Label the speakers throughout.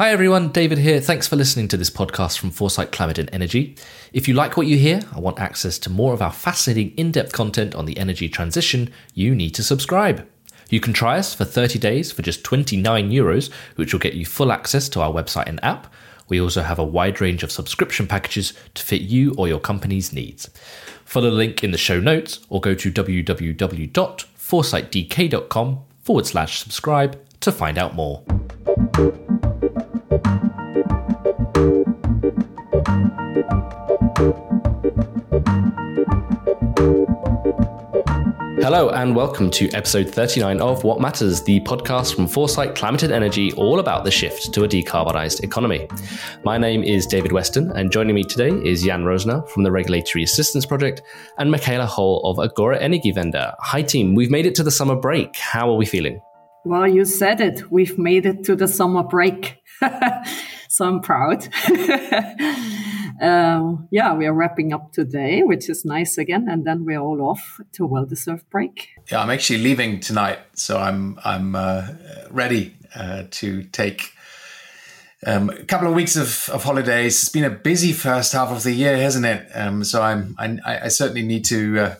Speaker 1: Hi everyone, David here. Thanks for listening to this podcast from Foresight Climate and Energy. If you like what you hear and want access to more of our fascinating in depth content on the energy transition, you need to subscribe. You can try us for 30 days for just 29 euros, which will get you full access to our website and app. We also have a wide range of subscription packages to fit you or your company's needs. Follow the link in the show notes or go to www.foresightdk.com forward slash subscribe to find out more. Hello, and welcome to episode 39 of Watt Matters, the podcast from Foresight Climate and Energy, all about the shift to a decarbonised economy. My name is David Weston, and joining me today is Jan Rosenow from the Regulatory Assistance Project and Michaela Holl of Agora Energiewende. Hi, team. We've made it to the summer break. How are we feeling?
Speaker 2: Well, you said it. We've made it to the summer break. so I'm proud. uh, yeah, we are wrapping up today, which is nice again, and then we're all off to a well-deserved break.
Speaker 3: Yeah, I'm actually leaving tonight, so I'm I'm uh, ready uh, to take um, a couple of weeks of, of holidays. It's been a busy first half of the year, hasn't it? Um, so I'm I, I, certainly need to uh,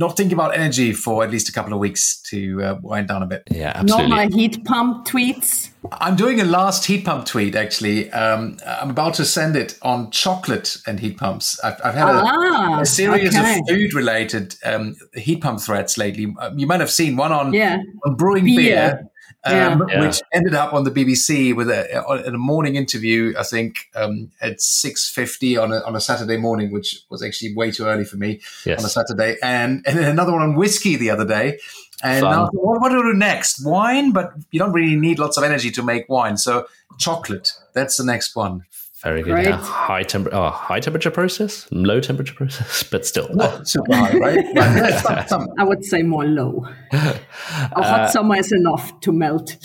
Speaker 3: not think about energy for at least a couple of weeks to uh, wind down a bit.
Speaker 1: Yeah, absolutely.
Speaker 2: Not my heat pump tweets.
Speaker 3: I'm doing a last heat pump tweet actually. Um, I'm about to send it on chocolate and heat pumps. I've, I've had ah, a, a, series okay. of food related um, heat pump threads lately. Um, you might have seen one on, yeah. on brewing beer. beer um, yeah. which ended up on the BBC with a, a morning interview. I think um, at six fifty on a, on a Saturday morning, which was actually way too early for me yes. on a Saturday, and and then another one on whiskey the other day. And now, what, what do we do next? Wine, but you don't really need lots of energy to make wine. So chocolate, that's the next one.
Speaker 1: Very good. Yeah. High temperature, oh, high temperature process, low temperature process, but still
Speaker 3: not super high, right?
Speaker 2: I would say more low. A hot uh, summer is enough to melt.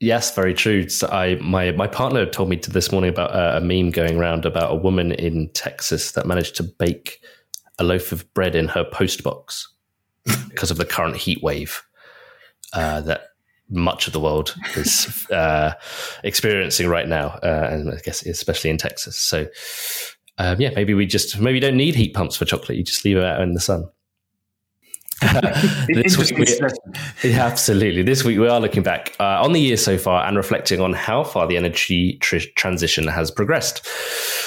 Speaker 1: Yes, very true. So I my my partner told me to this morning about uh, a meme going around about a woman in Texas that managed to bake a loaf of bread in her post box because of the current heat wave uh, that much of the world is uh, experiencing right now, uh, and I guess especially in Texas. So, um, yeah, maybe we just maybe don't need heat pumps for chocolate. You just leave it out in the sun. this week we, yeah, absolutely. This week we are looking back uh, on the year so far and reflecting on how far the energy tr- transition has progressed.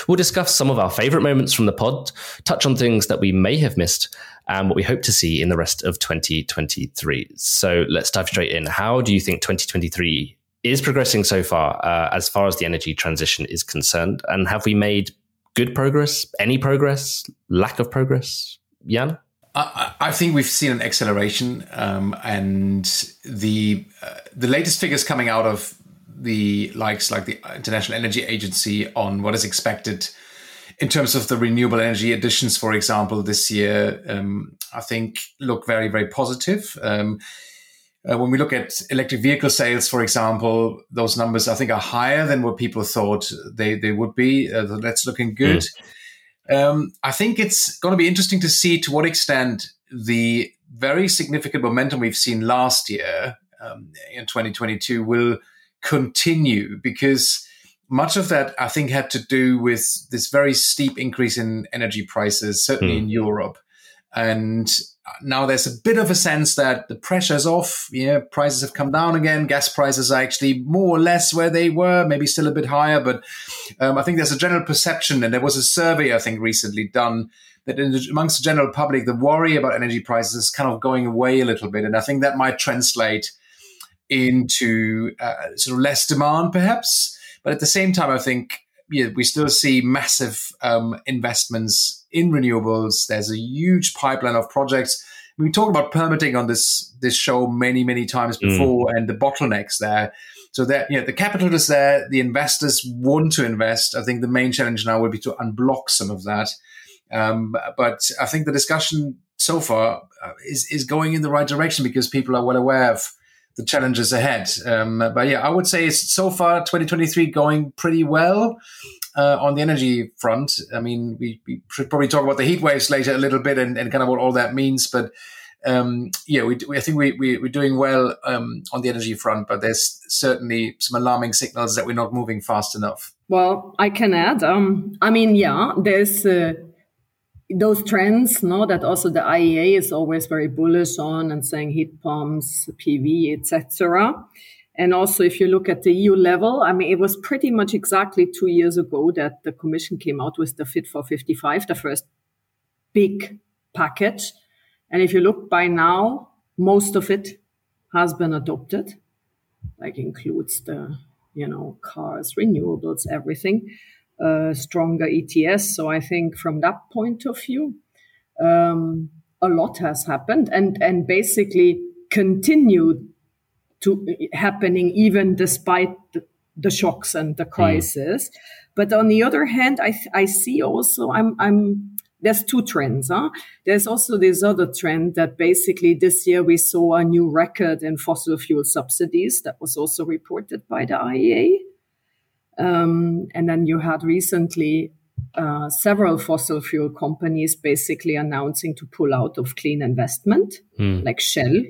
Speaker 1: We'll discuss some of our favorite moments from the pod, touch on things that we may have missed, and what we hope to see in the rest of 2023. So let's dive straight in. How do you think 2023 is progressing so far, uh, as far as the energy transition is concerned? And have we made good progress? Any progress? Lack of progress? Jan?
Speaker 3: I, I think we've seen an acceleration, um, and the uh, the latest figures coming out of the likes like the International Energy Agency on what is expected in terms of the renewable energy additions, for example, this year, um, I think look very, very positive. Um, uh, when we look at electric vehicle sales, for example, those numbers I think are higher than what people thought they, they would be. Uh, that's looking good. Mm. Um, I think it's going to be interesting to see to what extent the very significant momentum we've seen last year um, in 2022 will continue because much of that, I think, had to do with this very steep increase in energy prices, certainly mm. in Europe. And now there's a bit of a sense that the pressure's off. Yeah, prices have come down again. Gas prices are actually more or less where they were, maybe still a bit higher. But um, I think there's a general perception, and there was a survey I think recently done that the, amongst the general public, the worry about energy prices is kind of going away a little bit, and I think that might translate into uh, sort of less demand, perhaps. But at the same time, I think yeah, we still see massive um, investments in renewables. There's a huge pipeline of projects. We talked about permitting on this this show many many times mm. before, mm. and the bottlenecks there. So that you know, the capital is there. The investors want to invest. I think the main challenge now will be to unblock some of that. Um, but I think the discussion so far uh, is is going in the right direction because people are well aware of the challenges ahead. Um, but yeah, I would say so far 2023 going pretty well uh, on the energy front. I mean, we, we, should probably talk about the heat waves later a little bit and, and kind of what all that means. But um, yeah, we, we, I think we, we, are doing well um, on the energy front, but there's certainly some alarming signals that we're not moving fast enough.
Speaker 2: Well, I can add. Um, I mean, yeah, there's uh, those trends, no, that also the IEA is always very bullish on and saying heat pumps, PV, etc. And also, if you look at the EU level, I mean, it was pretty much exactly two years ago that the Commission came out with the Fit for 55, the first big package. And if you look by now, most of it has been adopted, like includes the, you know, cars, renewables, everything, uh, stronger ETS. So I think from that point of view, um, a lot has happened and, and basically continued to happening even despite the, the shocks and the hmm. crisis. Mm. But on the other hand, I, I see also I'm, I'm there's two trends. Huh? There's also this other trend that basically this year we saw a new record in fossil fuel subsidies that was also reported by the IEA. Um, and then you had recently uh, several fossil fuel companies basically announcing to pull out of clean investment, mm. like Shell,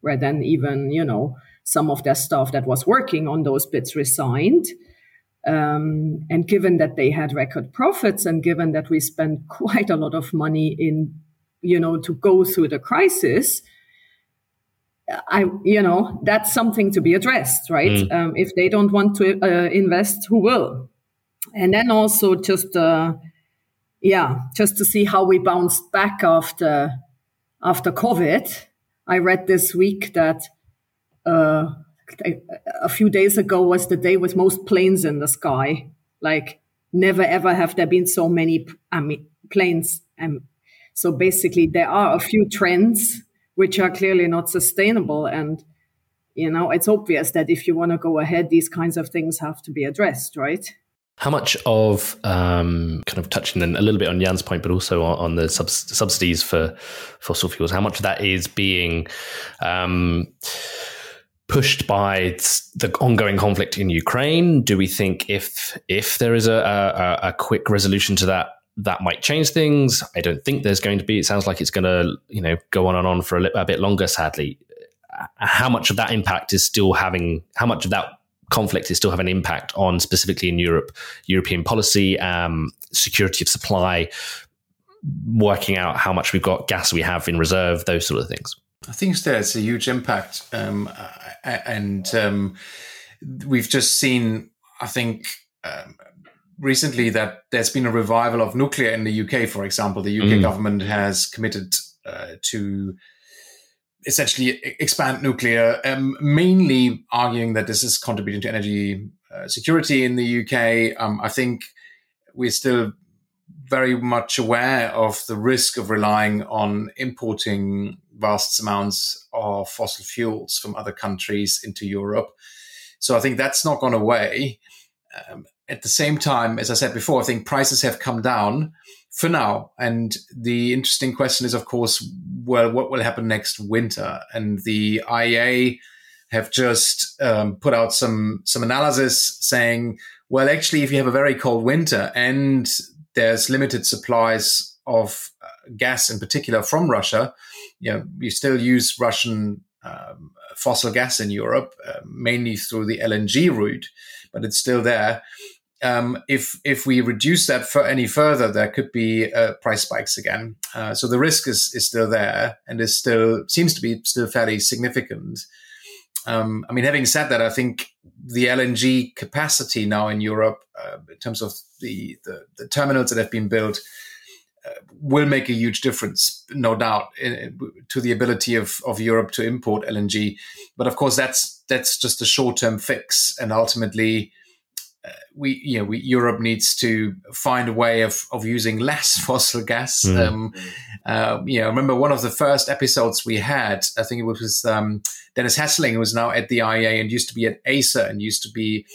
Speaker 2: where then even, you know, some of their staff that was working on those bids resigned. Um, and given that they had record profits and given that we spent quite a lot of money in, you know, to go through the crisis, I, you know, that's something to be addressed, right? Mm. Um, if they don't want to uh, invest, who will? And then also just, uh, yeah, just to see how we bounced back after after COVID. I read this week that uh, a few days ago was the day with most planes in the sky. Like never ever have there been so many I mean, planes. And so basically, there are a few trends which are clearly not sustainable. And you know, it's obvious that if you want to go ahead, these kinds of things have to be addressed, right?
Speaker 1: How much of um, kind of touching a little bit on Jan's point, but also on, on the subs- subsidies for fossil fuels? How much of that is being um, pushed by the ongoing conflict in Ukraine? Do we think if if there is a, a, a quick resolution to that, that might change things? I don't think there's going to be. It sounds like it's going to you know go on and on for a, a bit longer. Sadly, how much of that impact is still having? How much of that conflict is still having an impact on specifically in Europe, European policy, um, security of supply, working out how much we've got gas we have in reserve, those sort of things.
Speaker 3: I think it's a huge impact, um, and um, we've just seen. I think um, recently that there's been a revival of nuclear in the UK. For example, the UK mm. government has committed uh, to essentially expand nuclear, um, mainly arguing that this is contributing to energy uh, security in the UK. Um, I think we're still very much aware of the risk of relying on importing vast amounts of fossil fuels from other countries into Europe. So I think that's not gone away. Um, at the same time, as I said before, I think prices have come down for now. And the interesting question is, of course, well, what will happen next winter? And the IEA have just um, put out some some analysis saying, well, actually, if you have a very cold winter and there's limited supplies of uh, gas, in particular from Russia, you know, we still use Russian um, fossil gas in Europe, uh, mainly through the LNG route, but it's still there. Um, if if we reduce that for any further, there could be uh, price spikes again. Uh, so the risk is is still there, and is still seems to be still fairly significant. Um, I mean, having said that, I think the LNG capacity now in Europe, uh, in terms of the, the, the terminals that have been built, will make a huge difference, no doubt, in, to the ability of, of Europe to import LNG. But of course, that's that's just a short term fix, and ultimately, uh, we you know we, Europe needs to find a way of of using less fossil gas. Mm. Um, uh, you know, remember one of the first episodes we had, I think it was um, Dennis Hesseling, who is now at the IEA and used to be at Acer and used to be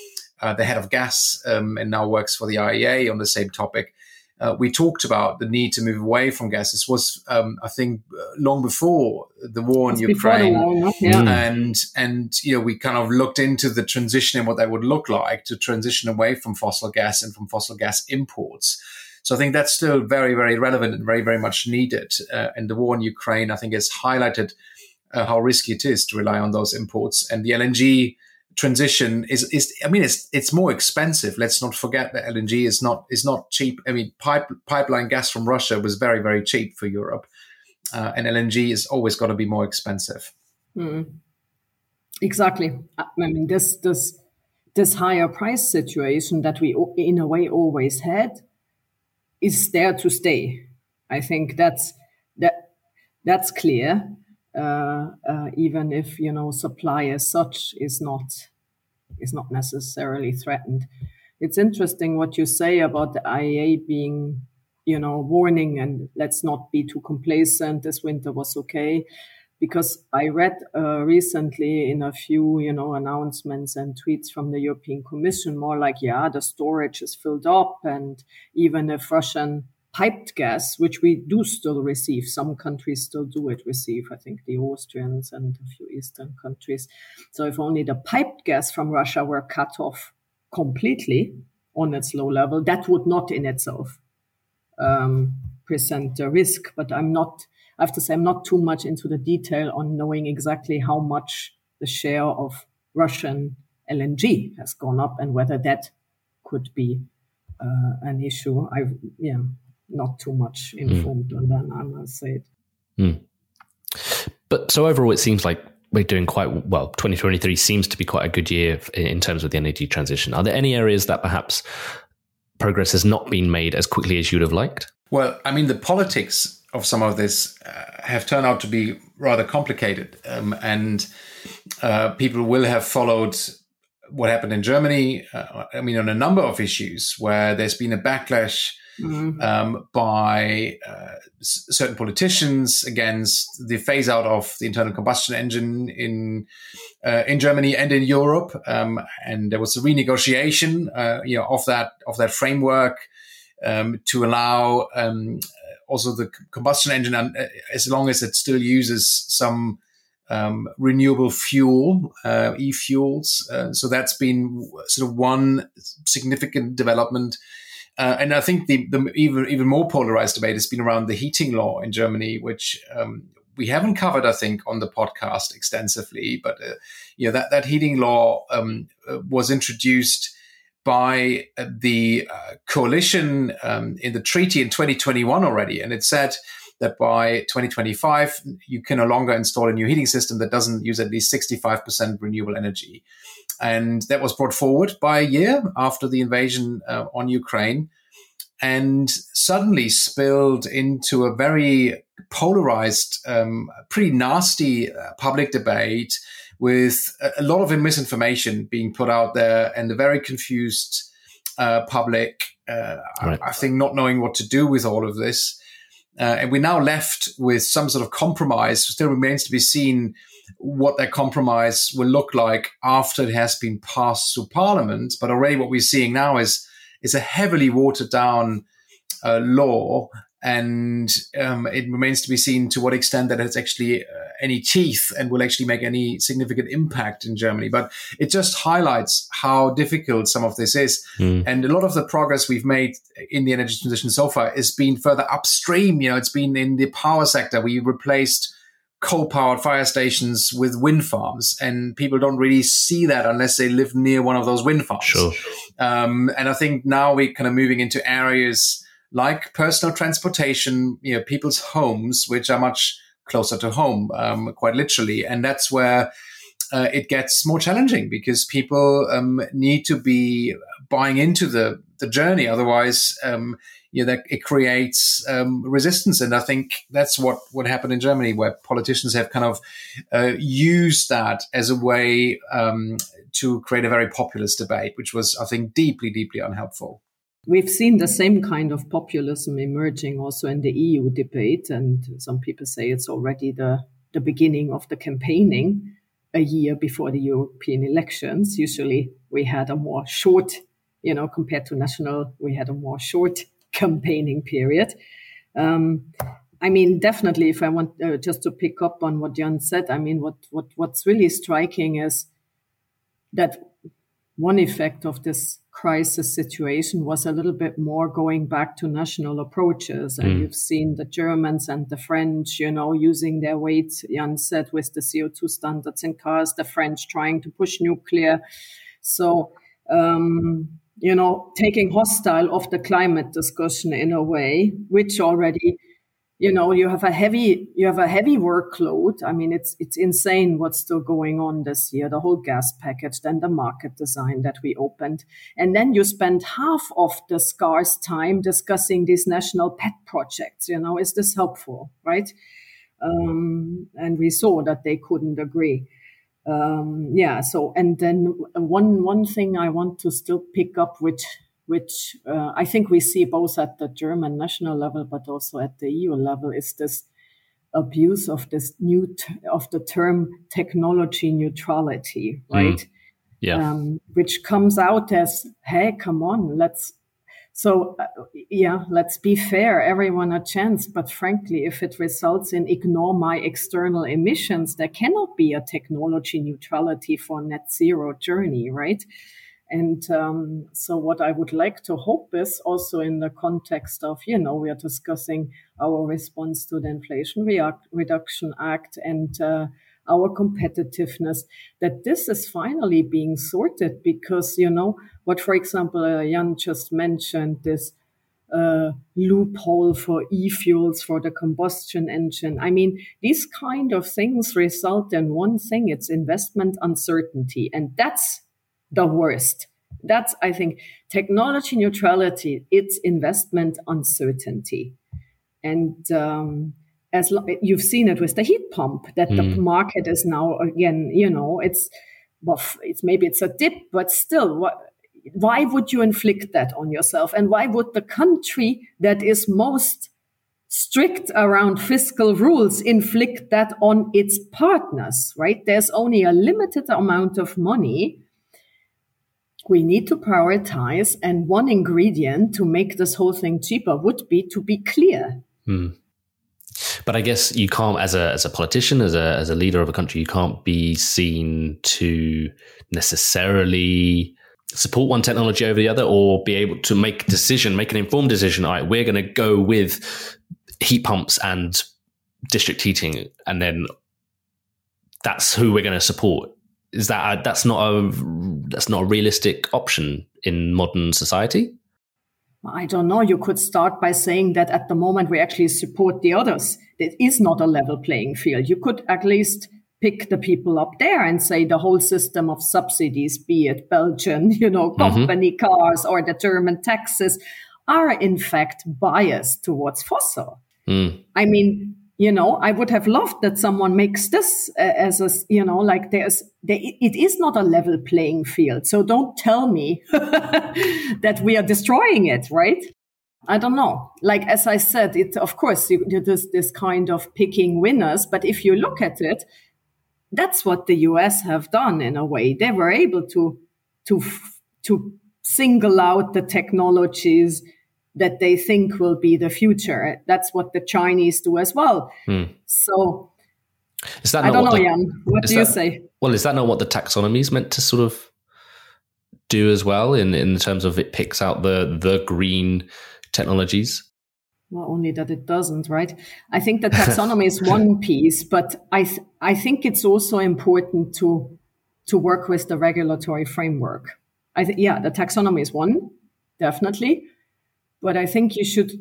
Speaker 3: uh, the head of gas um, and now works for the IEA on the same topic uh, we talked about the need to move away from gas. This was, um, I think, uh, long before the war in Ukraine, war, yeah. and and you know we kind of looked into the transition and what that would look like to transition away from fossil gas and from fossil gas imports. So I think that's still very, very relevant and very, very much needed. Uh, and the war in Ukraine, I think, has highlighted uh, how risky it is to rely on those imports. And the LNG transition is, is I mean, it's it's more expensive. Let's not forget that LNG is not is not cheap. I mean, pipe, pipeline gas from Russia was very, very cheap for Europe, uh, and LNG is always going to be more expensive.
Speaker 2: Mm. Exactly. I mean, this this this higher price situation that we, in a way, always had, is there to stay. I think that's that that's clear. Uh, uh, even if you know supply as such is not is not necessarily threatened. It's interesting what you say about the IEA being, you know, warning and let's not be too complacent. This winter was okay because I read uh, recently in a few, you know, announcements and tweets from the European Commission, more like, yeah, the storage is filled up, and even if Russian piped gas, which we do still receive, some countries still do it receive. I think the Austrians and a few Eastern countries. So if only the piped gas from Russia were cut off completely on its low level, that would not in itself um, present a risk. But I'm not I have to say, I'm not too much into the detail on knowing exactly how much the share of Russian LNG has gone up and whether that could be uh, an issue. I've, yeah, not too much hmm. informed mm. on that, I must say.
Speaker 1: Mm. But so overall, it seems like we're doing quite well. 2023 seems to be quite a good year in terms of the energy transition. Are there any areas that perhaps progress has not been made as quickly as you'd have liked?
Speaker 3: Well, I mean, the politics of some of this uh, have turned out to be rather complicated, um, and uh, people will have followed what happened in Germany. Uh, I mean, on a number of issues where there's been a backlash mm-hmm. um, by uh, s- certain politicians against the phase out of the internal combustion engine in uh, in Germany and in Europe, um, and there was a renegotiation, uh, you know, of that of that framework. Um, to allow um, also the combustion engine, uh, as long as it still uses some um, renewable fuel, uh, e-fuels. Uh, so that's been sort of one significant development. Uh, and I think the, the, even even more polarized debate has been around the heating law in Germany, which um, we haven't covered, I think, on the podcast extensively. But uh, you know that that heating law um, uh, was introduced by uh, the uh, coalition um, in the treaty in 2021 already. And it said that by 2025, you can no longer install a new heating system that doesn't use at least 65% renewable energy. And that was brought forward by a year after the invasion uh, on Ukraine and suddenly spilled into a very polarized, um, pretty nasty uh, public debate with a lot of misinformation being put out there and a very confused uh, public. Uh, right. I, I, think not knowing what to do with all of this. Uh, and we're now left with some sort of compromise. Still remains to be seen what that compromise will look like after it has been passed through Parliament. But already, what we're seeing now is is a heavily watered down uh, law and um, it remains to be seen to what extent that has actually uh, any teeth and will actually make any significant impact in Germany. But it just highlights how difficult some of this is, mm. and a lot of the progress we've made in the energy transition so far has been further upstream. You know, it's been in the power sector. We replaced coal-powered fire stations with wind farms, and people don't really see that unless they live near one of those wind farms.
Speaker 1: Sure.
Speaker 3: Um, and I think now we're kind of moving into areas like personal transportation, you know, people's homes, which are much closer to home, um, quite literally. And that's where uh, it gets more challenging because people um, need to be buying into the, the journey. Otherwise, um, you know, that it creates um, resistance. And I think that's what, what happened in Germany, where politicians have kind of uh, used that as a way um, to create a very populist debate, which was, I think, deeply, deeply unhelpful.
Speaker 2: We've seen the same kind of populism emerging also in the EU debate, and some people say it's already the, the beginning of the campaigning a year before the European elections. Usually we had a more short, you know, compared to national, we had a more short campaigning period. Um, I mean, definitely, if I want uh, just to pick up on what Jan said, I mean, what, what what's really striking is that one effect of this crisis situation was a little bit more going back to national approaches. And mm. you've seen the Germans and the French, you know, using their weight, Jan said, with the CO2 standards in cars, the French trying to push nuclear. So, um, you know, taking hostile of the climate discussion in a way, which already you know you have a heavy you have a heavy workload. I mean it's it's insane what's still going on this year the whole gas package then the market design that we opened. And then you spend half of the scarce time discussing these national pet projects you know is this helpful right? Um, and we saw that they couldn't agree um, yeah so and then one one thing i want to still pick up which which uh, I think we see both at the German national level, but also at the EU level, is this abuse of this new t- of the term technology neutrality, mm. right? Mm.
Speaker 1: Yeah,
Speaker 2: um, which comes out as, "Hey, come on, let's." So, uh, yeah, let's be fair, everyone a chance. But frankly, if it results in ignore my external emissions, there cannot be a technology neutrality for net zero journey, right? And um, so, what I would like to hope is also in the context of, you know, we are discussing our response to the Inflation Reduction Act and uh, our competitiveness, that this is finally being sorted because, you know, what, for example, uh, Jan just mentioned, this uh, loophole for e-fuels for the combustion engine. I mean, these kind of things result in one thing: it's investment uncertainty, and that's the worst. That's, I think, technology neutrality, it's investment uncertainty. And um, as lo- you've seen it with the heat pump, that mm. the hmm. market is now again, you know, it's, well, it's maybe it's a dip, but still, what, why would you inflict that on yourself? And why would the country that is most strict around fiscal rules inflict that on its partners, right? There's only a limited amount of money we need to prioritize. And one ingredient to make this whole thing cheaper would be to be clear.
Speaker 1: Hmm. But I guess you can't, as a as a politician, as a as a leader of a country, you can't be seen to necessarily support one technology over the other, or be able to make a decision, make an informed decision. All right, we're going to go with heat pumps and district heating, and then that's who we're going to support is that a, that's not a that's not a realistic option in modern society?
Speaker 2: I don't know. You could start by saying that at the moment we actually support the others. It is not a level playing field. You could at least pick the people up there and say the whole system of subsidies, be it Belgian, you know, mm-hmm. company mm-hmm. cars or the German taxes, are in fact biased towards fossil. Mm. I mean, you know i would have loved that someone makes this uh, as a you know like there's there, it is not a level playing field. So don't tell me that we are destroying it right? I don't know. Like as i said it of course you, you this this kind of picking winners but if you look at it that's what the us have done in a way. They were able to to to single out the technologies that they think will be the future. That's what the Chinese do as well. Hmm. So is that I don't know, the, Jan. What do that, you say?
Speaker 1: Well, is that not what the taxonomy is meant to sort of do as well in, in terms of it picks out the the green technologies?
Speaker 2: Well, only that it doesn't, right? I think the taxonomy is one piece, but I th- I think it's also important to to work with the regulatory framework. I think yeah, the taxonomy is one, definitely. But I think you should,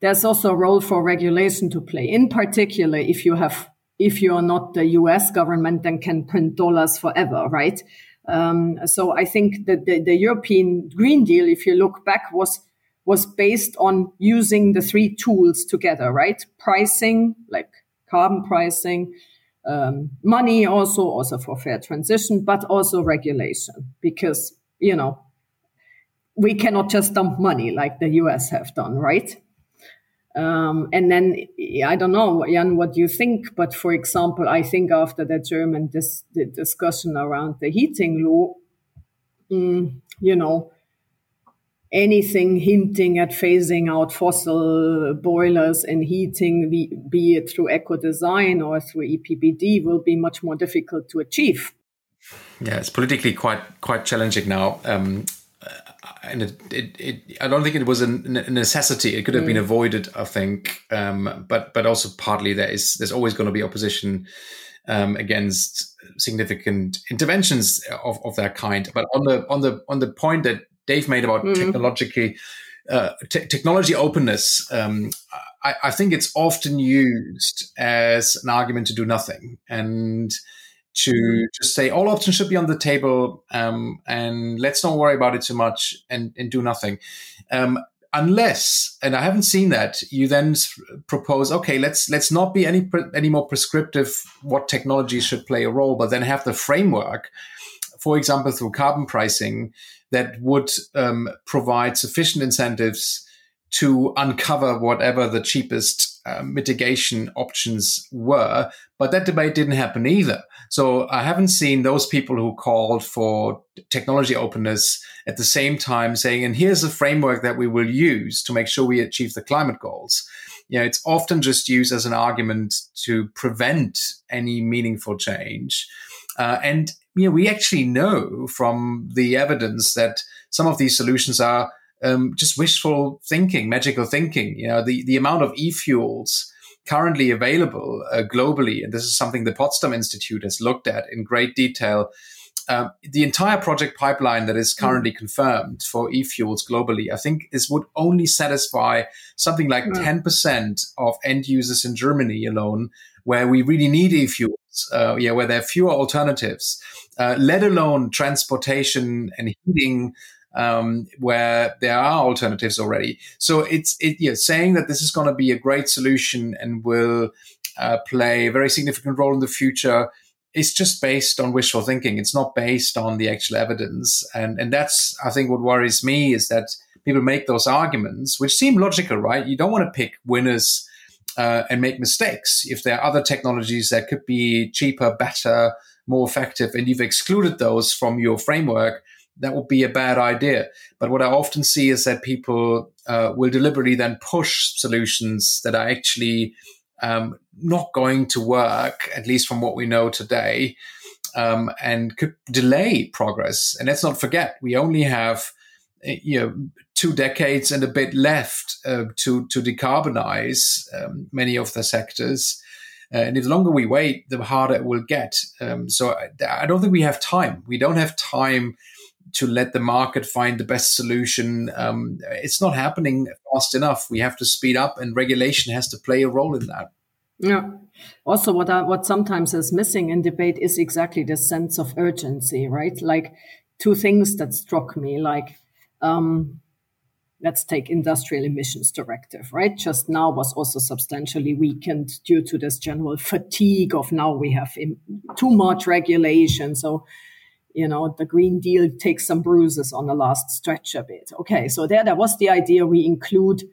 Speaker 2: there's also a role for regulation to play. In particular, if you have, if you are not the US government, then can print dollars forever, right? Um, so I think that the, the European Green Deal, if you look back, was was based on using the three tools together, right? Pricing, like carbon pricing, um, money also, also for fair transition, but also regulation, because, you know, we cannot just dump money like the US have done, right? Um, and then I don't know, Jan, what you think, but for example, I think after the German dis- the discussion around the heating law, mm, you know, anything hinting at phasing out fossil boilers and heating, be it through eco design or through EPBD, will be much more difficult to achieve.
Speaker 3: Yeah, it's politically quite quite challenging now. Um, and it, it, it, I don't think it was a, necessity. It could have mm. been avoided, I think. Um, but but also partly there is there's always going to be opposition um, against significant interventions of, of that kind. But on the on the on the point that Dave made about mm. technologically uh, te- technology openness, um, I, I, think it's often used as an argument to do nothing and to just say all options should be on the table um, and let's not worry about it too much and, and do nothing. Um, unless, and I haven't seen that, you then propose, okay, let's let's not be any any more prescriptive what technology should play a role, but then have the framework, for example, through carbon pricing, that would um, provide sufficient incentives to uncover whatever the cheapest uh, mitigation options were. But that debate didn't happen either. So I haven't seen those people who called for technology openness at the same time saying, and here's a framework that we will use to make sure we achieve the climate goals. You know, it's often just used as an argument to prevent any meaningful change. Uh, and you know, we actually know from the evidence that some of these solutions are um, just wishful thinking, magical thinking. You know, the, the amount of e-fuels currently available uh, globally, and this is something the Potsdam Institute has looked at in great detail. Um, the entire project pipeline that is hmm. currently mm. confirmed for e-fuels globally, I think, is would only satisfy something like hmm. ten percent of end users in Germany alone, where we really need e-fuels. Uh, yeah, where there are fewer alternatives, uh, let alone transportation and heating um, where there are alternatives already. So it's it, saying that this is going to be a great solution and will uh, play a very significant role in the future is just based on wishful thinking. It's not based on the actual evidence, and and that's I think what worries me is that people make those arguments, which seem logical, right? You don't want to pick winners. Uh, and make mistakes. If there are other technologies that could be cheaper, better, more effective, and you've excluded those from your framework, that would be a bad idea. But what I often see is that people uh, will deliberately then push solutions that are actually um, not going to work, at least from what we know today, um, and could delay progress. And let's not forget, we only have eh, you know two decades and a bit left uh, to to decarbonize um, many of the sectors. Uh, and the longer we wait, the harder it will get. Um, so I, I, don't think we have time. We don't have time to let the market find the best solution. Um, it's not happening fast enough. We have to speed up, and regulation has to play a role in that.
Speaker 2: Yeah. Also, what I, what sometimes is missing in debate is exactly the sense of urgency, right? Like two things that struck me, like. Um, let's take industrial emissions directive right just now was also substantially weakened due to this general fatigue of now we have too much regulation so you know, the Green Deal takes some bruises on the last stretch a bit. Okay, so there, that was the idea we include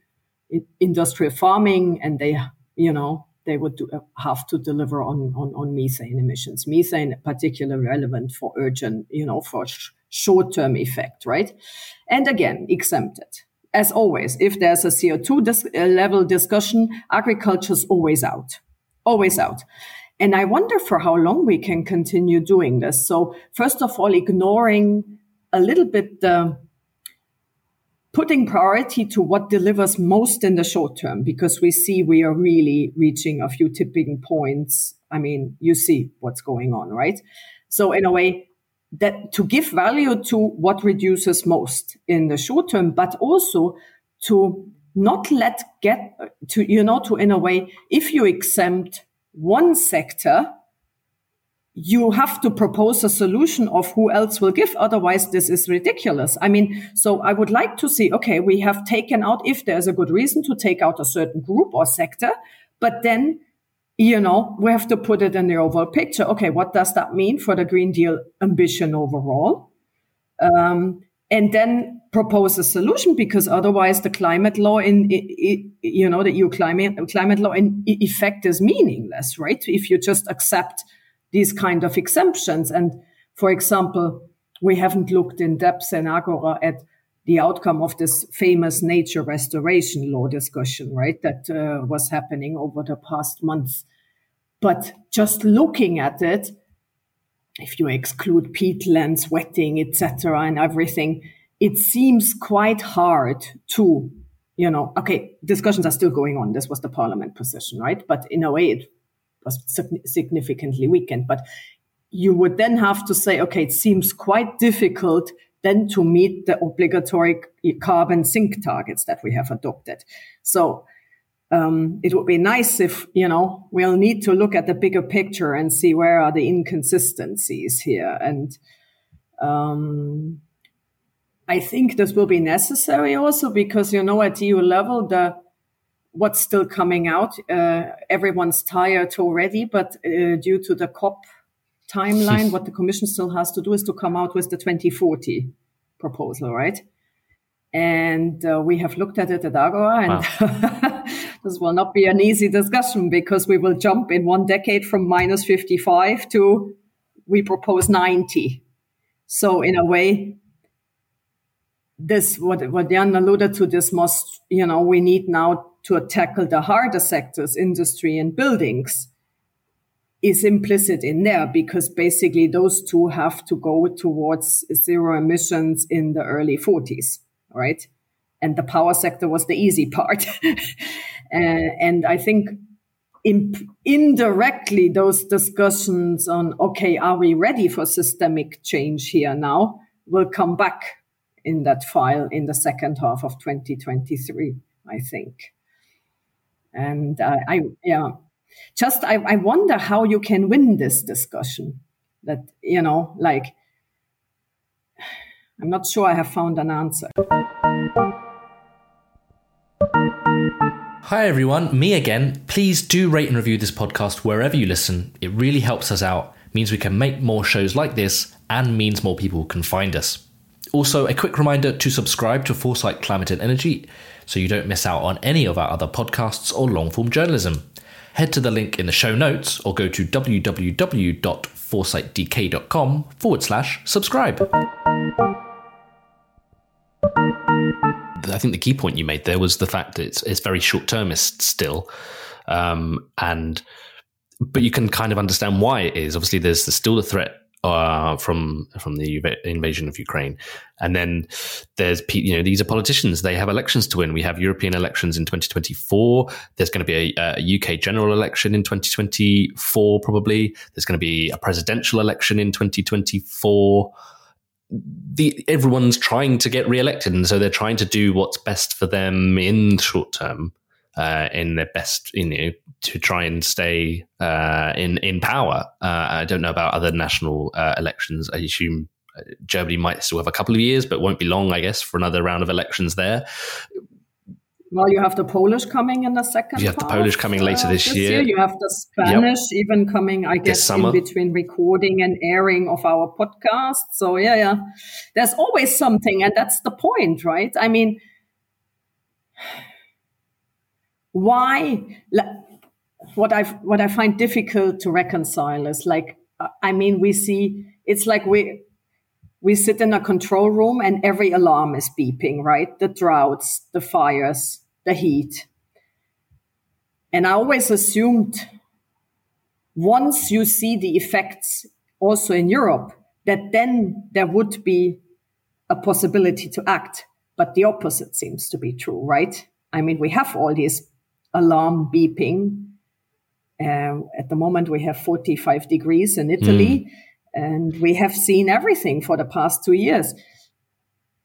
Speaker 2: industrial farming, and they, you know, they would do, have to deliver on, on, on methane emissions. Methane, particularly relevant for urgent, you know, for sh- short-term effect, right? And again, exempted. As always, if there's a CO2 dis- level discussion, agriculture's always out, always out. And I wonder for how long we can continue doing this. So, first of all, ignoring a little bit the putting priority to what delivers most in the short term, because we see we are really reaching a few tipping points. I mean, you see what's going on, right? So, in a way, that to give value to what reduces most in the short term, but also to not let get to, you know, to in a way, if you exempt one sector, you have to propose a solution of who else will give. Otherwise, this is ridiculous. I mean, so I would like to see, okay, we have taken out, if there's a good reason to take out a certain group or sector, but then, you know, we have to put it in the overall picture. Okay, what does that mean for the Green Deal ambition overall? Um, and then propose a solution because otherwise the climate law in you know the EU climate climate law in effect is meaningless, right? If you just accept these kind of exemptions, and for example, we haven't looked in depth in Agora at the outcome of this famous nature restoration law discussion, right? That uh, was happening over the past months. But just looking at it, if you exclude peatlands, wetting, etc., and everything, it seems quite hard to, you know, okay, discussions are still going on. This was the parliament position, right? But in a way, it was significantly weakened. But you would then have to say, okay, it seems quite difficult then to meet the obligatory carbon sink targets that we have adopted. So um, it would be nice if, you know, we'll need to look at the bigger picture and see where are the inconsistencies here. And um, I think this will be necessary also because, you know, at EU level, the what's still coming out, uh, everyone's tired already, but uh, due to the COP timeline, what the Commission still has to do is to come out with the 2040 proposal, right? And uh, we have looked at it at Agora, and wow. this will not be an easy discussion because we will jump in one decade from minus 55 to we propose 90. So, in a way, this what what Jan alluded to this must you know we need now to tackle the harder sectors industry and buildings is implicit in there because basically those two have to go towards zero emissions in the early 40s, right? And the power sector was the easy part. Uh, and I think in, indirectly, those discussions on, okay, are we ready for systemic change here now will come back in that file in the second half of 2023, I think. And uh, I, yeah, just I, I wonder how you can win this discussion that you know like i'm not sure i have found an answer
Speaker 1: Hi everyone, me again. Please do rate and review this podcast wherever you listen. It really helps us out, means we can make more shows like this, and means more people can find us. Also, a quick reminder to subscribe to Foresight Climate and Energy so you don't miss out on any of our other podcasts or long form journalism head to the link in the show notes or go to www.foresightdk.com forward slash subscribe. I think the key point you made there was the fact that it's, it's very short termist still. Um, and but you can kind of understand why it is. Obviously, there's, there's still the threat uh, from from the invasion of Ukraine, and then there's you know these are politicians. They have elections to win. We have European elections in 2024. There's going to be a, a UK general election in 2024. Probably there's going to be a presidential election in 2024. The, everyone's trying to get re-elected, and so they're trying to do what's best for them in the short term uh, in their best, you know, to try and stay uh, in in power. Uh, I don't know about other national uh, elections. I assume uh, Germany might still have a couple of years, but won't be long, I guess, for another round of elections there.
Speaker 2: Well, you have the Polish coming in the second.
Speaker 1: You have the Polish coming later this,
Speaker 2: this
Speaker 1: year.
Speaker 2: year. You have the Spanish yep. even coming, I guess, in between recording and airing of our podcast. So yeah, yeah, there's always something, and that's the point, right? I mean why what i what i find difficult to reconcile is like uh, i mean we see it's like we we sit in a control room and every alarm is beeping right? The droughts the fires the heat. And i always assumed once you see the effects also in europe that then there would be a possibility to act. But the opposite seems to be true right? I mean we have all these alarm beeping. Uh, at the moment, we have 45 degrees in Italy, mm. and we have seen everything for the past two years.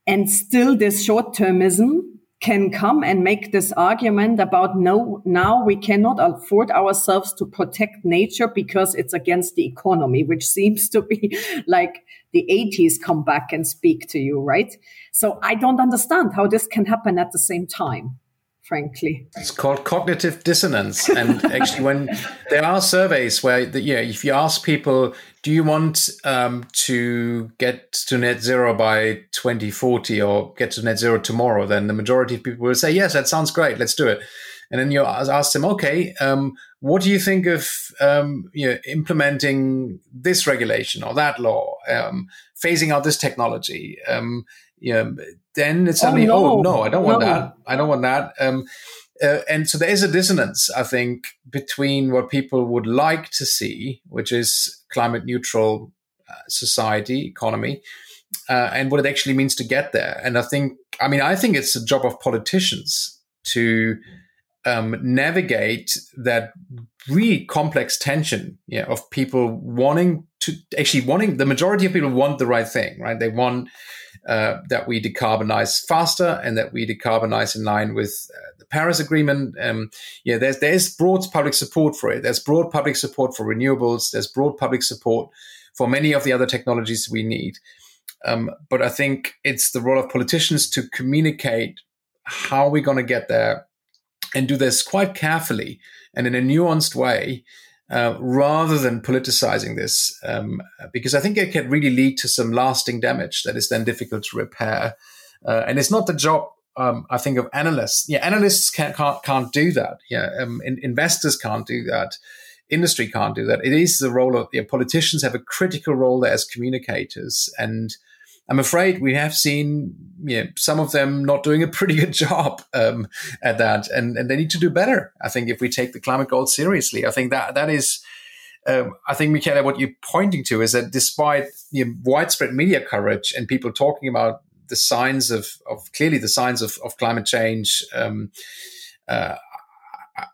Speaker 2: And still, this short termism can come and make this argument about no, now we cannot afford ourselves to protect nature because it's against the economy, which seems to be like the 80s come back and speak to you, right? So I don't understand how this can happen at the same time frankly.
Speaker 3: It's called cognitive dissonance. And actually, when there are surveys where, the, you know, if you ask people, do you want um, to get to net zero by 2040 or get to net zero tomorrow, then the majority of people will say, yes, that sounds great, let's do it. And then you ask them, okay, um, what do you think of um, you know, implementing this regulation or that law, um, phasing out this technology? Know, then it's suddenly, oh no, oh, no I don't want no. that. I don't want that. Um, uh, and so there is a dissonance, I think, between what people would like to see, which is climate neutral uh, society, economy, uh, and what it actually means to get there. And I think, I mean, I think it's a job of politicians to um, navigate that really complex tension yeah, of people wanting to actually wanting the majority of people want the right thing, right? They want uh, that we decarbonize faster and that we decarbonize in line with uh, the Paris Agreement. Um, yeah, there's there's broad public support for it. There's broad public support for renewables. There's broad public support for many of the other technologies we need. Um, but I think it's the role of politicians to communicate how we're going to get there and do this quite carefully and in a nuanced way uh, rather than politicizing this, um, because I think it can really lead to some lasting damage that is then difficult to repair. Uh, and it's not the job, um, I think, of analysts. Yeah, analysts can't can't, can't do that. Yeah, um, in, investors can't do that. Industry can't do that. It is the role of yeah, politicians have a critical role there as communicators and I'm afraid we have seen some of them not doing a pretty good job um, at that, and, and they need to do better. I think if we take the climate goals seriously, I think that that is. Um, I think, Michaela, what you're pointing to is that despite you know, widespread media coverage and people talking about the signs of, of clearly the signs of, of climate change, um, uh,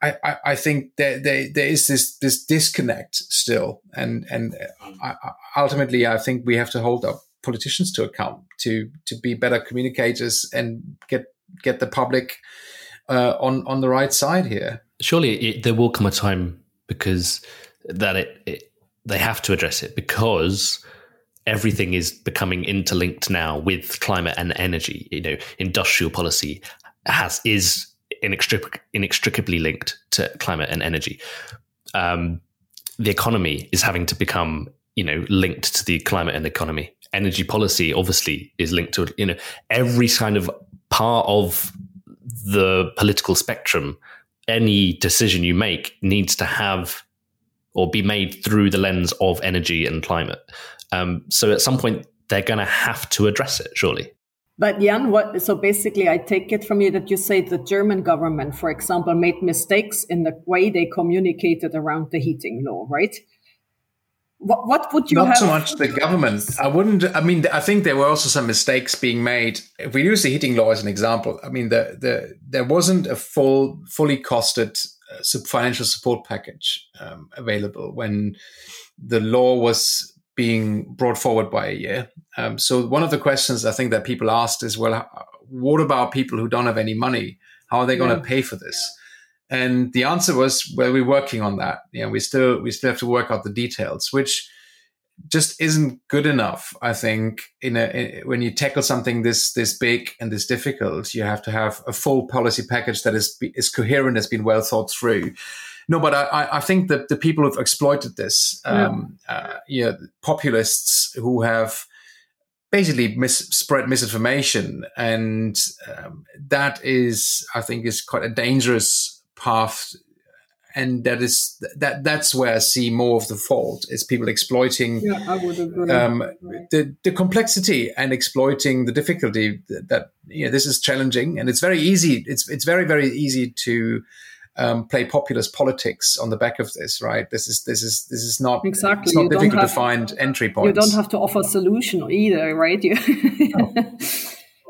Speaker 3: I, I, I, think there, there, there is this this disconnect still, and and I, ultimately, I think we have to hold up politicians to account to to be better communicators and get get the public uh, on on the right side here.
Speaker 1: Surely it, there will come a time because that it, it they have to address it because everything is becoming interlinked now with climate and energy. You know, industrial policy has is inextric- inextricably linked to climate and energy. Um, the economy is having to become, you know, linked to the climate and economy energy policy obviously is linked to you know every kind of part of the political spectrum any decision you make needs to have or be made through the lens of energy and climate um, so at some point they're going to have to address it surely
Speaker 2: but Jan, what so basically I take it from you that you say the German government, for example, made mistakes in the way they communicated around the heating law, right? What, what would you
Speaker 3: Not
Speaker 2: have?
Speaker 3: so much the government. I wouldn't. I mean, I think there were also some mistakes being made. If we use the heating law as an example, I mean, the the there wasn't a full, fully costed uh, financial support package um, available when the law was being brought forward by a year. Um, so one of the questions I think that people asked is, well, what about people who don't have any money? How are they going to pay for this? And the answer was, well, we're working on that. You know, we still we still have to work out the details, which just isn't good enough. I think in a in, when you tackle something this this big and this difficult, you have to have a full policy package that is is coherent, has been well thought through. No, but I, I think that the people who've exploited this, um, yeah. Uh, yeah, populists who have basically mis- spread misinformation, and um, that is, I think, is quite a dangerous path and that is that that's where I see more of the fault is people exploiting
Speaker 2: yeah,
Speaker 3: um, the the complexity and exploiting the difficulty that, that you know, this is challenging and it's very easy it's it's very very easy to um, play populist politics on the back of this right? This is this is this is not
Speaker 2: exactly.
Speaker 3: it's not you difficult to find entry points
Speaker 2: you don't have to offer solution either right? You
Speaker 3: no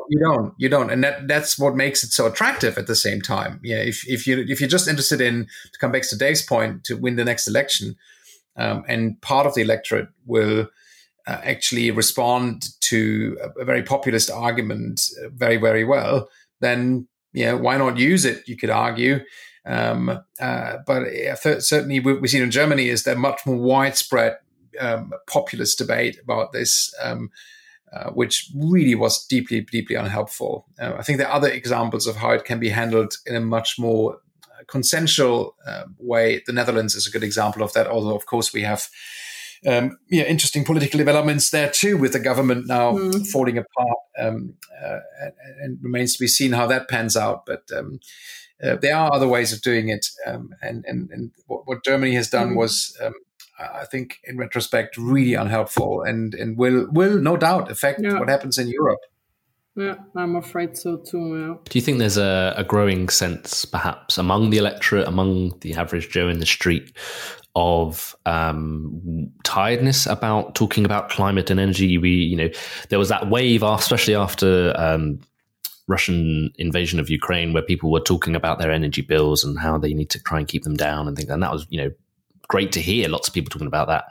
Speaker 3: you don't you don't. And that that's what makes it so attractive at the same time. Yeah if, if you if you're just interested in to come back to dave's point to win the next election um, and part of the electorate will uh, actually respond to a, very populist argument uh, very very well then yeah why not use it you could argue. Um, uh, but certainly what we've seen in germany is there much more widespread um, populist debate about this um, uh, which really was deeply, deeply unhelpful. Uh, I think there are other examples of how it can be handled in a much more uh, consensual uh, way. The Netherlands is a good example of that, although, of course, we have. Um, yeah, interesting political developments there too, with the government now mm. falling apart, um, uh, and, and, remains to be seen how that pans out. But um, there are other ways of doing it, um, and, and, and what, what, Germany has done mm. was um, I think in retrospect really unhelpful and and will will no doubt affect yeah. what happens in Europe.
Speaker 2: Yeah, I'm afraid so too. Yeah.
Speaker 1: Do you think there's a, a growing sense, perhaps, among the electorate, among the average Joe in the street, of um, tiredness about talking about climate and energy? We, you know, there was that wave, especially after um, Russian invasion of Ukraine, where people were talking about their energy bills and how they need to try and keep them down and things. And that was, you know, great to hear. Lots of people talking about that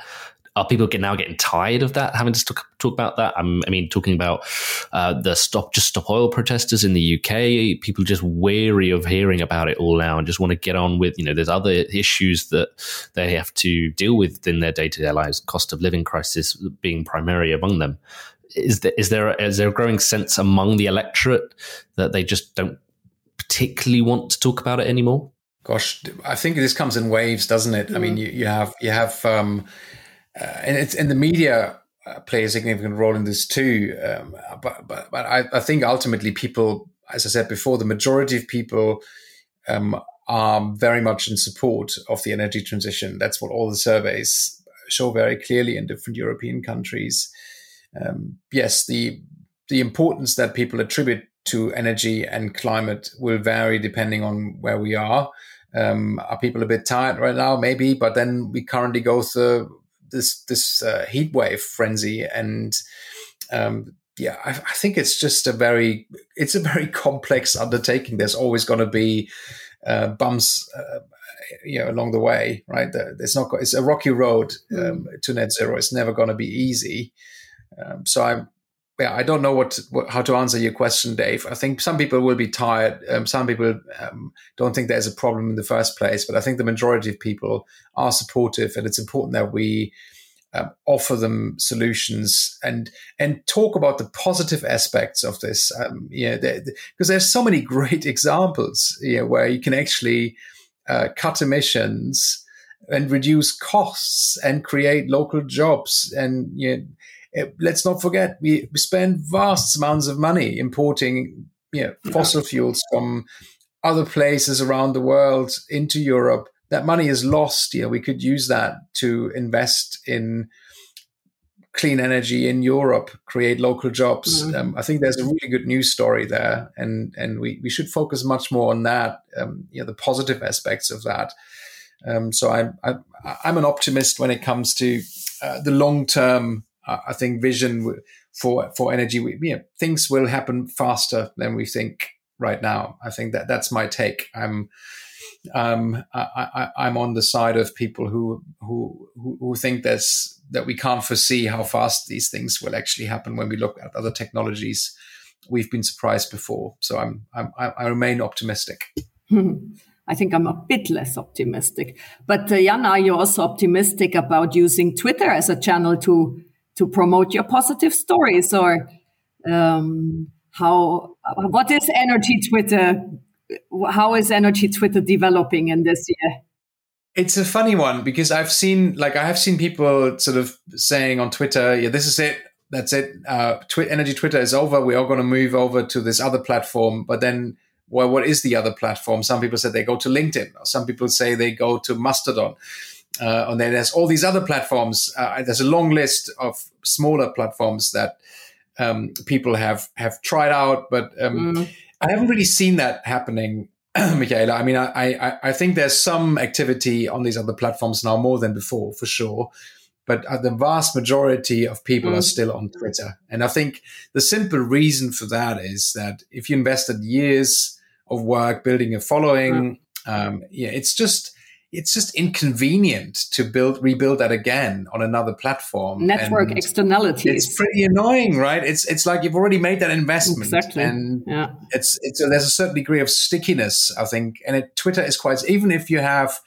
Speaker 1: are people get, now getting tired of that, having to talk, talk about that? I'm, i mean, talking about uh, the stop, just stop oil protesters in the UK. People just weary of hearing about it all now and just want to get on with. You know, there's other issues that they have to deal with in their day to day lives. Cost of living crisis being primary among them. Is there is there is there a growing sense among the electorate that they just don't particularly want to talk about it anymore?
Speaker 3: Gosh, I think this comes in waves, doesn't it? Mm. I mean, you, you have you have um, uh, and it's and the media uh, play a significant role in this too. Um, but but, but I, I, think ultimately people, as I said before, the majority of people um, are very much in support of the energy transition. That's what all the surveys show very clearly in different European countries. Um, yes, the the importance that people attribute to energy and climate will vary depending on where we are. Um, are people a bit tired right now? Maybe, but then we currently go through this this uh, heat wave frenzy and um, yeah I, I, think it's just a very it's a very complex undertaking there's always going to be uh, bumps uh, you know along the way right it's not it's a rocky road mm. um, to net zero it's never going to be easy um, so i'm yeah, I don't know what, what, how to answer your question, Dave. I think some people will be tired. Um, some people um, don't think there's a problem in the first place, but I think the majority of people are supportive, and it's important that we um, offer them solutions and and talk about the positive aspects of this. Um, yeah, because there's so many great examples, know, where you can actually uh, cut emissions and reduce costs and create local jobs and you know, Eh, let's not forget we, we spend vast amounts of money importing you know, fossil fuels from other places around the world into Europe. That money is lost. You know, we could use that to invest in clean energy in Europe, create local jobs. Mm-hmm. Um, I think there's a really good news story there, and and we, we should focus much more on that. Um, you know, the positive aspects of that. Um, so I'm I, am i am an optimist when it comes to uh, the long term I think vision for for energy, we, things will happen faster than we think right now. I think that that's my take. I'm um, I, am on the side of people who who who think there's that we can't foresee how fast these things will actually happen when we look at other technologies. We've been surprised before, so I'm, I'm I remain optimistic.
Speaker 2: I think I'm a bit less optimistic. But uh, Jan, are you also optimistic about using Twitter as a channel to to promote your positive stories or um, how what is energy twitter how is energy twitter developing in this year?
Speaker 3: It's a funny one because i've seen like i have seen people sort of saying on twitter yeah this is it. That's it. Uh, Twi- energy twitter is over. We are going to move over to this other platform. But then well what is the other platform? Some people said they go to linkedin. Some people say they go to mastodon uh, and then there's all these other platforms. Uh, there's a long list of smaller platforms that um, people have have tried out, but um, mm. I haven't really seen that happening, Michaela. I mean, I, I, I think there's some activity on these other platforms now more than before, for sure. But uh, the vast majority of people mm. are still on Twitter, and I think the simple reason for that is that if you invested years of work building a following, mm. um, yeah, it's just it's just inconvenient to build rebuild that again on another platform.
Speaker 2: Network and externalities.
Speaker 3: It's pretty annoying, right? It's it's like you've already made that investment,
Speaker 2: exactly.
Speaker 3: and
Speaker 2: yeah.
Speaker 3: it's it's a, there's a certain degree of stickiness, I think, and it, Twitter is quite even if you have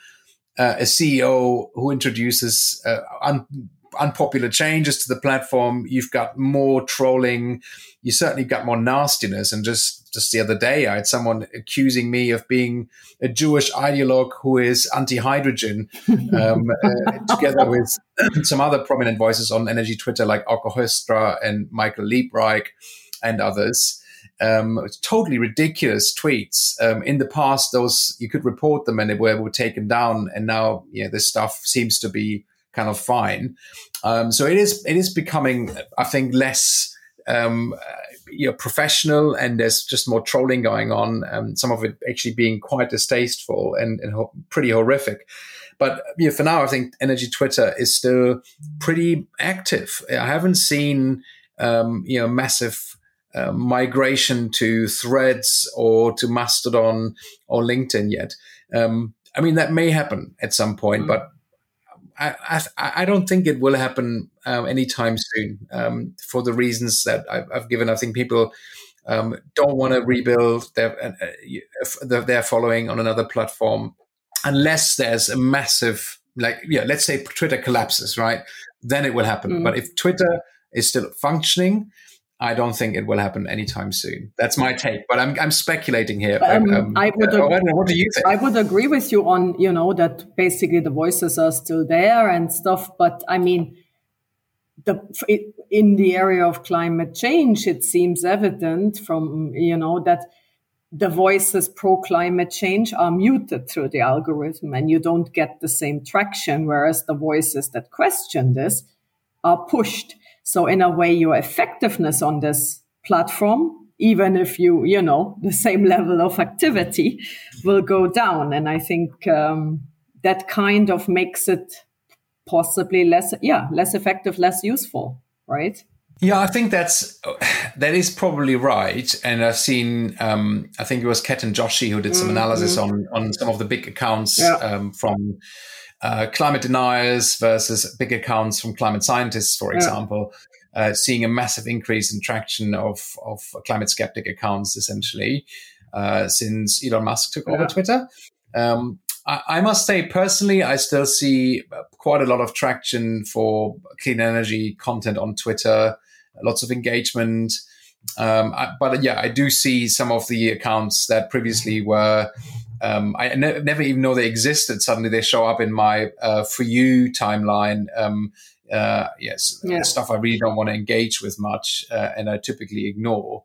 Speaker 3: uh, a CEO who introduces uh, un, unpopular changes to the platform. You've got more trolling. You certainly got more nastiness. And just just the other day, I had someone accusing me of being a Jewish ideologue who is anti-hydrogen, um, uh, together with some other prominent voices on energy Twitter like Auke Hoekstra and Michael Liebreich and others. Um, totally ridiculous tweets. Um, in the past, those you could report them and they were, were taken down, and now yeah, this stuff seems to be kind of fine. Um, so it is it is becoming, I think, less um, you know, professional and there's just more trolling going on. Um, some of it actually being quite distasteful and, and ho- pretty horrific. But you know, for now, I think Energy Twitter is still pretty active. I haven't seen um, you know massive uh, migration to Threads or to Mastodon or LinkedIn yet. Um, I mean, that may happen at some point, mm-hmm. but I, I, I, don't think it will happen uh, anytime soon um, for the reasons that I've, I've, given. I think people um, don't want to rebuild their, uh, their following on another platform unless there's a massive, like, yeah, let's say Twitter collapses, right? Then it will happen. Mm. But if Twitter is still functioning, I don't think it will happen anytime soon. That's my take, but I'm, I'm speculating here. Um, um,
Speaker 2: I would.
Speaker 3: Uh, agree, what do you think?
Speaker 2: I would agree with you on you know that basically the voices are still there and stuff, but I mean, the in the area of climate change, it seems evident from you know that the voices pro climate change are muted through the algorithm, and you don't get the same traction, whereas the voices that question this are pushed. So in a way, your effectiveness on this platform, even if you, you know, the same level of activity will go down. And I think um, that kind of makes it possibly less, yeah, less effective, less useful, right?
Speaker 3: Yeah, I think that's that is probably right. And I've seen, um, I think it was kat and Joshi who did some mm-hmm. analysis on on some of the big accounts yeah. um, from uh, climate deniers versus big accounts from climate scientists, for example, uh, seeing a massive increase in traction of, of climate skeptic accounts essentially uh, since Elon Musk took yeah. over Twitter. Um, I, I, must say, personally, I still see quite a lot of traction for clean energy content on Twitter, lots of engagement. Um, I, but yeah, I do see some of the accounts that previously were um, I ne- never even know they existed. Suddenly they show up in my uh, for you timeline. Um, uh, yes, yeah. stuff I really don't want to engage with much, uh, and I typically ignore.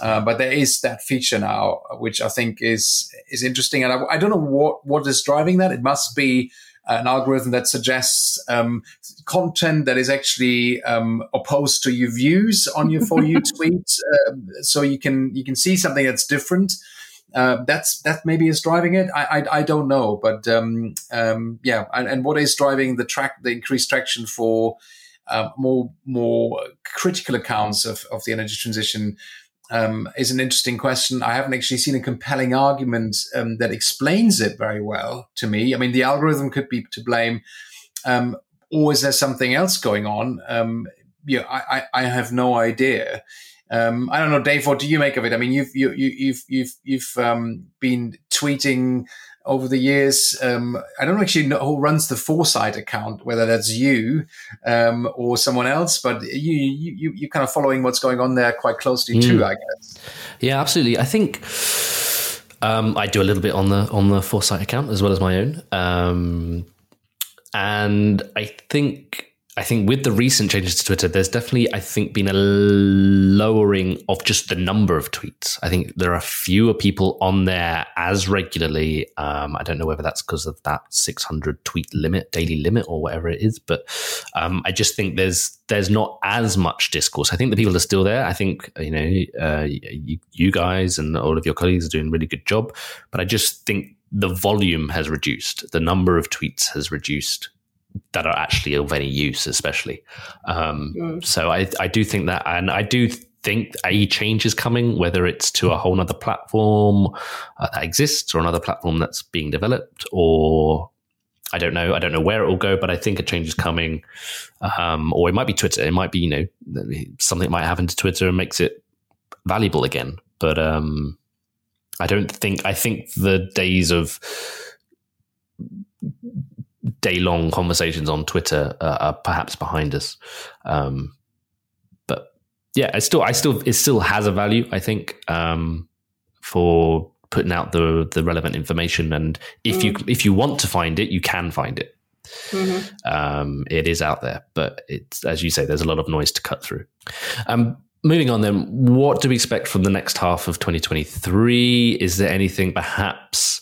Speaker 3: Uh, but there is that feature now, which I think is is interesting, and I, I don't know what what is driving that. It must be an algorithm that suggests um, content that is actually um, opposed to your views on your for you tweet, uh, so you can you can see something that's different uh, that's that maybe is driving it. I I, I don't know, but um, um, yeah, and, and, what is driving the track the increased traction for uh, more more critical accounts of, of the energy transition um, is an interesting question. I haven't actually seen a compelling argument um, that explains it very well to me. I mean, the algorithm could be to blame, um, or is there something else going on? Um, yeah, I, I, I have no idea. Um, I don't know, Dave. What do you make of it? I mean, you've you, you, you've you've you've um, been tweeting over the years. Um, I don't actually know who runs the Foresight account, whether that's you um, or someone else, but you you you kind of following what's going on there quite closely mm. too, I guess.
Speaker 1: Yeah, absolutely. I think. Um, I do a little bit on the on the Foresight account as well as my own, um, and I think I think with the recent changes to Twitter, there's definitely, I think, been a lowering of just the number of tweets. I think there are fewer people on there as regularly. Um, I don't know whether that's because of that 600 tweet limit, daily limit, or whatever it is. But um, I just think there's there's not as much discourse. I think the people are still there. I think you know uh, you, you guys and all of your colleagues are doing a really good job. But I just think the volume has reduced. The number of tweets has reduced that are actually of any use, especially. Um, mm. So I, I do think that, and I do think a change is coming, whether it's to a whole other platform uh, that exists or another platform that's being developed, or I don't know. I don't know where it will go, but I think a change is coming. Um, or it might be Twitter. It might be, you know, something might happen to Twitter and makes it valuable again. But um, I don't think, I think the days of day long conversations on Twitter uh, are perhaps behind us. Um, but yeah, it still, I still, it still has a value. I think um, for putting out the the relevant information, and if mm. you if you want to find it, you can find it. Mm-hmm. Um, it is out there, but it's as you say, there's a lot of noise to cut through. Um, moving on, then, what do we expect from the next half of 2023? Is there anything perhaps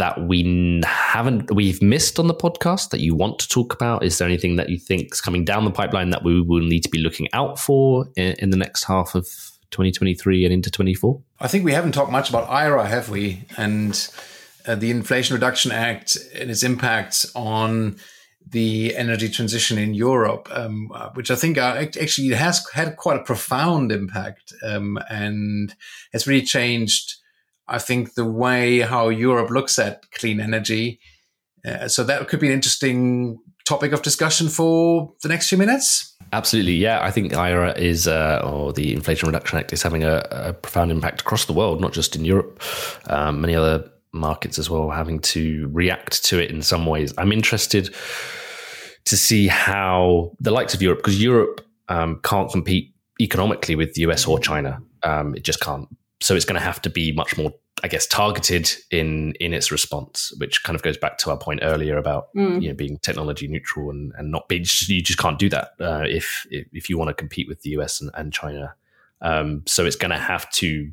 Speaker 1: that we haven't we've missed on the podcast that you want to talk about? Is there anything that you think is coming down the pipeline that we will need to be looking out for in, in the next half of 2023 and into 24?
Speaker 3: I think we haven't talked much about IRA, have we? And uh, the Inflation Reduction Act and its impact on the energy transition in Europe, um, which I think actually has had quite a profound impact um, and has really changed, I think, the way how Europe looks at clean energy. Uh, so that could be an interesting topic of discussion for the next few minutes.
Speaker 1: Absolutely, yeah. I think IRA is, uh, or the Inflation Reduction Act, is having a, a, profound impact across the world, not just in Europe. Um, many other markets as well having to react to it in some ways. I'm interested to see how the likes of Europe, because Europe um, can't compete economically with the US or China. Um, it just can't. So it's going to have to be much more, I guess, targeted in in its response, which kind of goes back to our point earlier about mm. you know being technology neutral and, and not being. You just can't do that uh, if if you want to compete with the US and, and China. Um, so it's going to have to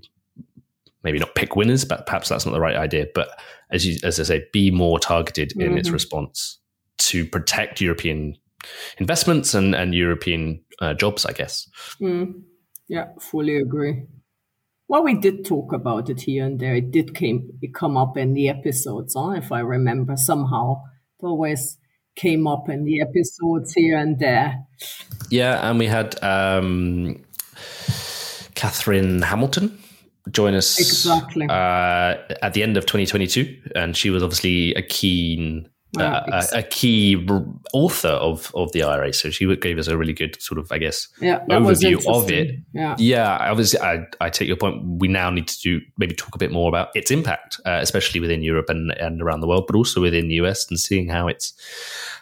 Speaker 1: maybe not pick winners, but perhaps that's not the right idea. But as you, as I say, be more targeted in mm-hmm. its response to protect European investments and and European uh, jobs, I guess.
Speaker 2: Mm. Yeah, fully agree. Well, we did talk about it here and there. It did came it come up in the episodes, huh? if I remember somehow. It always came up in the episodes here and there.
Speaker 1: Yeah, and we had um, Katherine Hamilton join us
Speaker 2: exactly
Speaker 1: uh, at the end of 2022, and she was obviously a keen. Uh, a, a, key author of, of the IRA, so she gave us a really good sort of, I guess,
Speaker 2: yeah,
Speaker 1: overview of it.
Speaker 2: Yeah,
Speaker 1: yeah. Obviously, I, I take your point. We now need to do maybe talk a bit more about its impact, uh, especially within Europe and, and around the world, but also within the US, and seeing how it's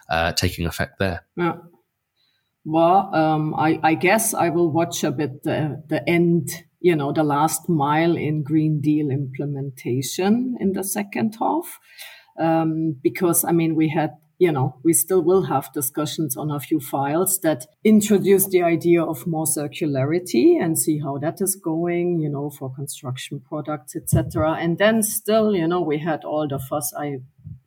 Speaker 1: uh, taking effect there.
Speaker 2: Yeah. Well, um, I, I guess I will watch a bit the the end you know, the last mile in Green Deal implementation in the second half. Um, because, I mean, we had, you know, we still will have discussions on a few files that introduce the idea of more circularity and see how that is going, you know, for construction products, etc. And then still, you know, we had all the fuss. I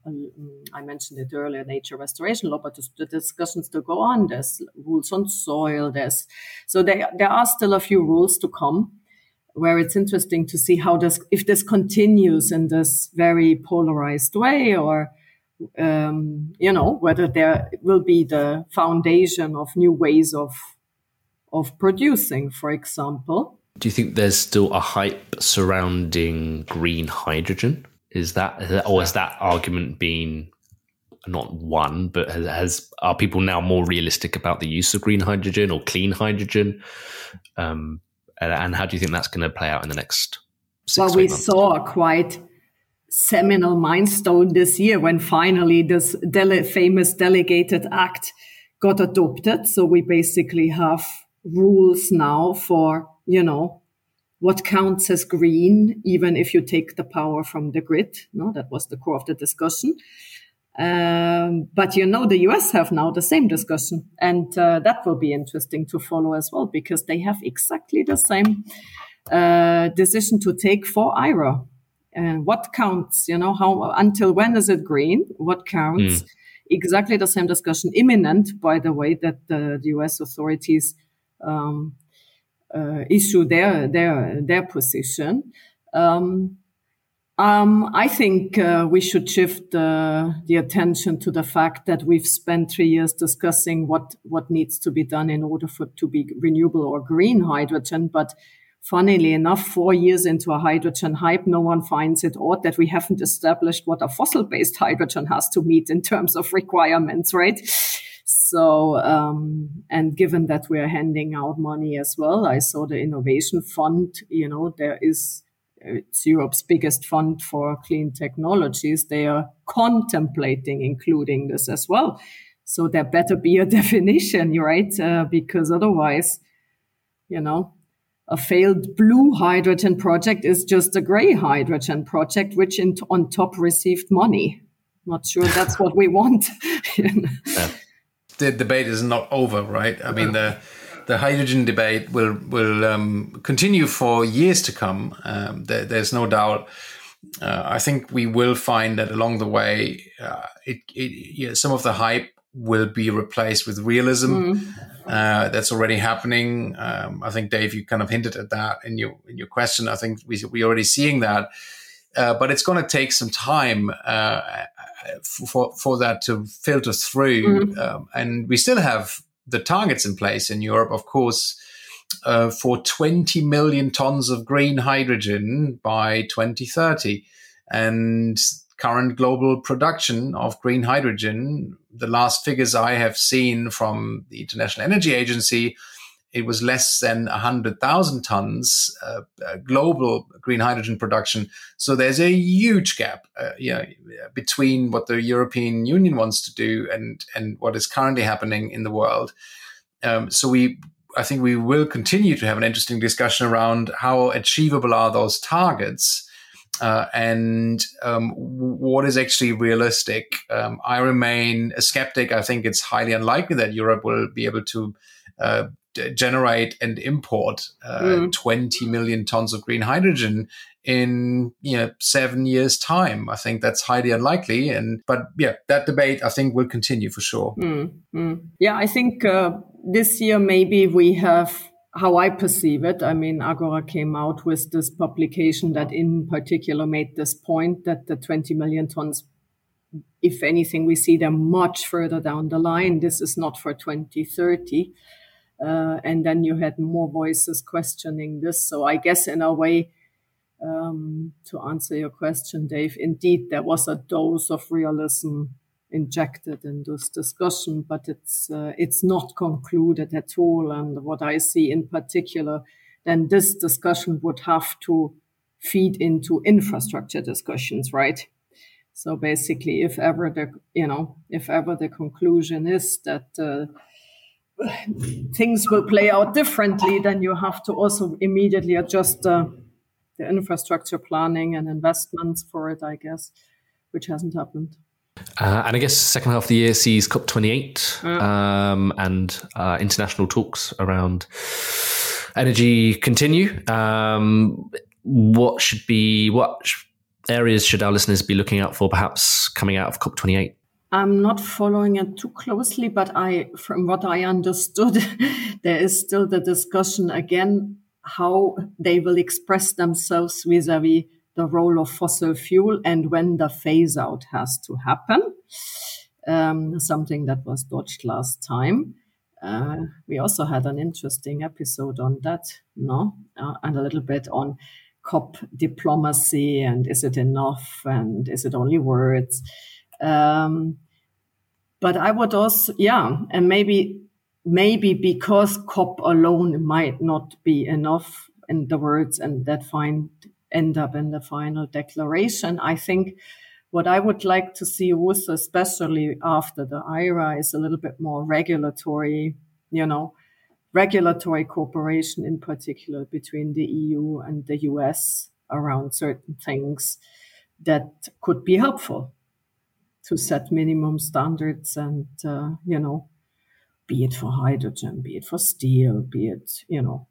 Speaker 2: um, I mentioned it earlier, nature restoration law, but the discussions still go on. There's rules on soil. There's so there there are still a few rules to come where it's interesting to see how this if this continues in this very polarized way or um, you know whether there will be the foundation of new ways of of producing for example.
Speaker 1: Do you think there's still a hype surrounding green hydrogen? Is that or has that argument been not one but has, has are people now more realistic about the use of green hydrogen or clean hydrogen? Um, Uh, and how do you think that's going to play out in the next?
Speaker 2: well, we months? saw a quite seminal milestone this year when finally this dele- famous delegated act got adopted. So we basically have rules now for you know what counts as green, even if you take the power from the grid. No, that was the core of the discussion. Um, but you know, the US have now the same discussion, and uh, that will be interesting to follow as well because they have exactly the same uh, decision to take for IRA. And what counts? You know, how until when is it green? What counts? Mm. Exactly the same discussion, imminent, by the way, that the, the US authorities um, uh, issue their their their position. Um, um, I think uh, we should shift uh, the attention to the fact that we've spent three years discussing what what needs to be done in order for to be renewable or green hydrogen. But funnily enough, four years into a hydrogen hype, no one finds it odd that we haven't established what a fossil-based hydrogen has to meet in terms of requirements, right? So, um, and given that we're handing out money as well, I saw the innovation fund. You know, there is it's Europe's biggest fund for clean technologies, they are contemplating including this as well. So there better be a definition, right? Uh, because otherwise, you know, a failed blue hydrogen project is just a gray hydrogen project, which in, on top received money. Not sure that's what we want.
Speaker 3: yeah. The debate is not over, right? I mean, the the hydrogen debate will will um, continue for years to come. Um, there, there's no doubt. Uh, I think we will find that along the way, uh, it, it, yeah, some of the hype will be replaced with realism. Mm. Uh, that's already happening. Um, I think Dave, you kind of hinted at that in your in your question. I think we we're already seeing that, uh, but it's going to take some time uh, for for that to filter through. Mm. Um, and we still have the targets in place in Europe, of course. Uh, for 20 million tons of green hydrogen by 2030. And current global production of green hydrogen, the last figures I have seen from the International Energy Agency, it was less than 100,000 tons uh, uh, global green hydrogen production. So there's a huge gap uh, yeah, between what the European Union wants to do and, and what is currently happening in the world. Um, so we, I think we will continue to have an interesting discussion around how achievable are those targets uh, and um, what is actually realistic. Um, I remain a skeptic. I think it's highly unlikely that Europe will be able to uh, d- generate and import uh, mm. 20 million tons of green hydrogen in you know seven years time i think that's highly unlikely and but yeah that debate i think will continue for sure mm,
Speaker 2: mm. yeah i think uh, this year maybe we have how I perceive it, I mean, Agora came out with this publication that in particular made this point that the 20 million tons, if anything, we see them much further down the line. This is not for 2030. Uh, and then you had more voices questioning this. So I guess in a way, um, to answer your question, Dave, indeed, there was a dose of realism injected in this discussion, but it's uh, it's not concluded at all. And what I see in particular, then this discussion would have to feed into infrastructure discussions, right? So basically, if ever the you know if ever the conclusion is that uh, things will play out differently, then you have to also immediately adjust uh, the infrastructure planning and investments for it, I guess, which hasn't happened.
Speaker 1: Uh, and I guess second half of the year sees COP28 um, and uh, international talks around energy continue. Um, what should be what areas should our listeners be looking out for, perhaps coming out of COP28?
Speaker 2: I'm not following it too closely, but I, from what I understood, there is still the discussion again how they will express themselves vis-a-vis the role of fossil fuel and when the phase out has to happen. Um, something that was dodged last time. Uh, we also had an interesting episode on that, no, uh, and a little bit on COP diplomacy and is it enough and is it only words? Um, but I would also, yeah, and maybe maybe because COP alone might not be enough in the words and that find end up in the final declaration. I think what I would like to see also, especially after the IRA, is a little bit more regulatory, you know, regulatory cooperation in particular between the EU and the US around certain things that could be helpful to set minimum standards and, uh, you know, be it for hydrogen, be it for steel, be it, you know,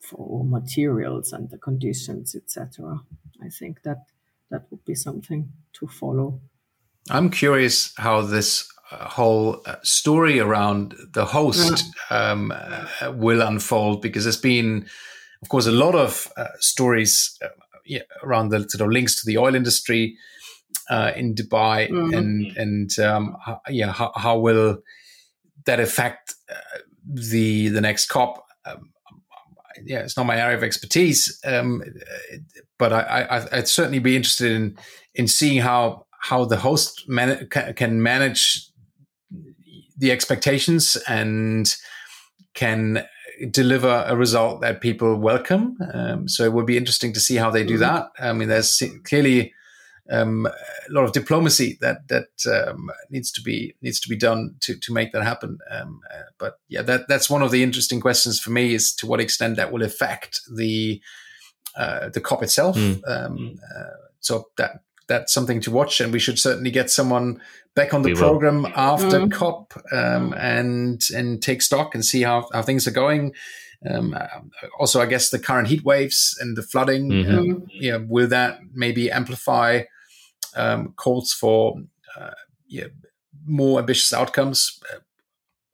Speaker 2: for materials and the conditions, etc. I think that that would be something to follow.
Speaker 3: I'm curious how this uh, whole uh, story around the host yeah. um, uh, will unfold because there's been, of course, a lot of uh, stories uh, around the sort of links to the oil industry uh, in Dubai, mm-hmm. and and um, how, yeah, how, how, will that affect the the next COP? Um, yeah, it's not my area of expertise, um, but I, I, would certainly be interested in in seeing how how the host man- can manage the expectations and can deliver a result that people welcome. Um, so it would be interesting to see how they do mm-hmm. that. I mean, there's clearly um, a lot of diplomacy that that um, needs to be needs to be done to to make that happen. Um, uh, but yeah, that that's one of the interesting questions for me is to what extent that will affect the uh, the COP itself. Mm. Uh, so that that's something to watch, and we should certainly get someone back on the we program will. after mm. COP um, and and take stock and see how, how things are going. Um, also, I guess the current heat waves and the flooding, mm-hmm. um, yeah, will that maybe amplify um, calls for uh, yeah, more ambitious outcomes? Uh,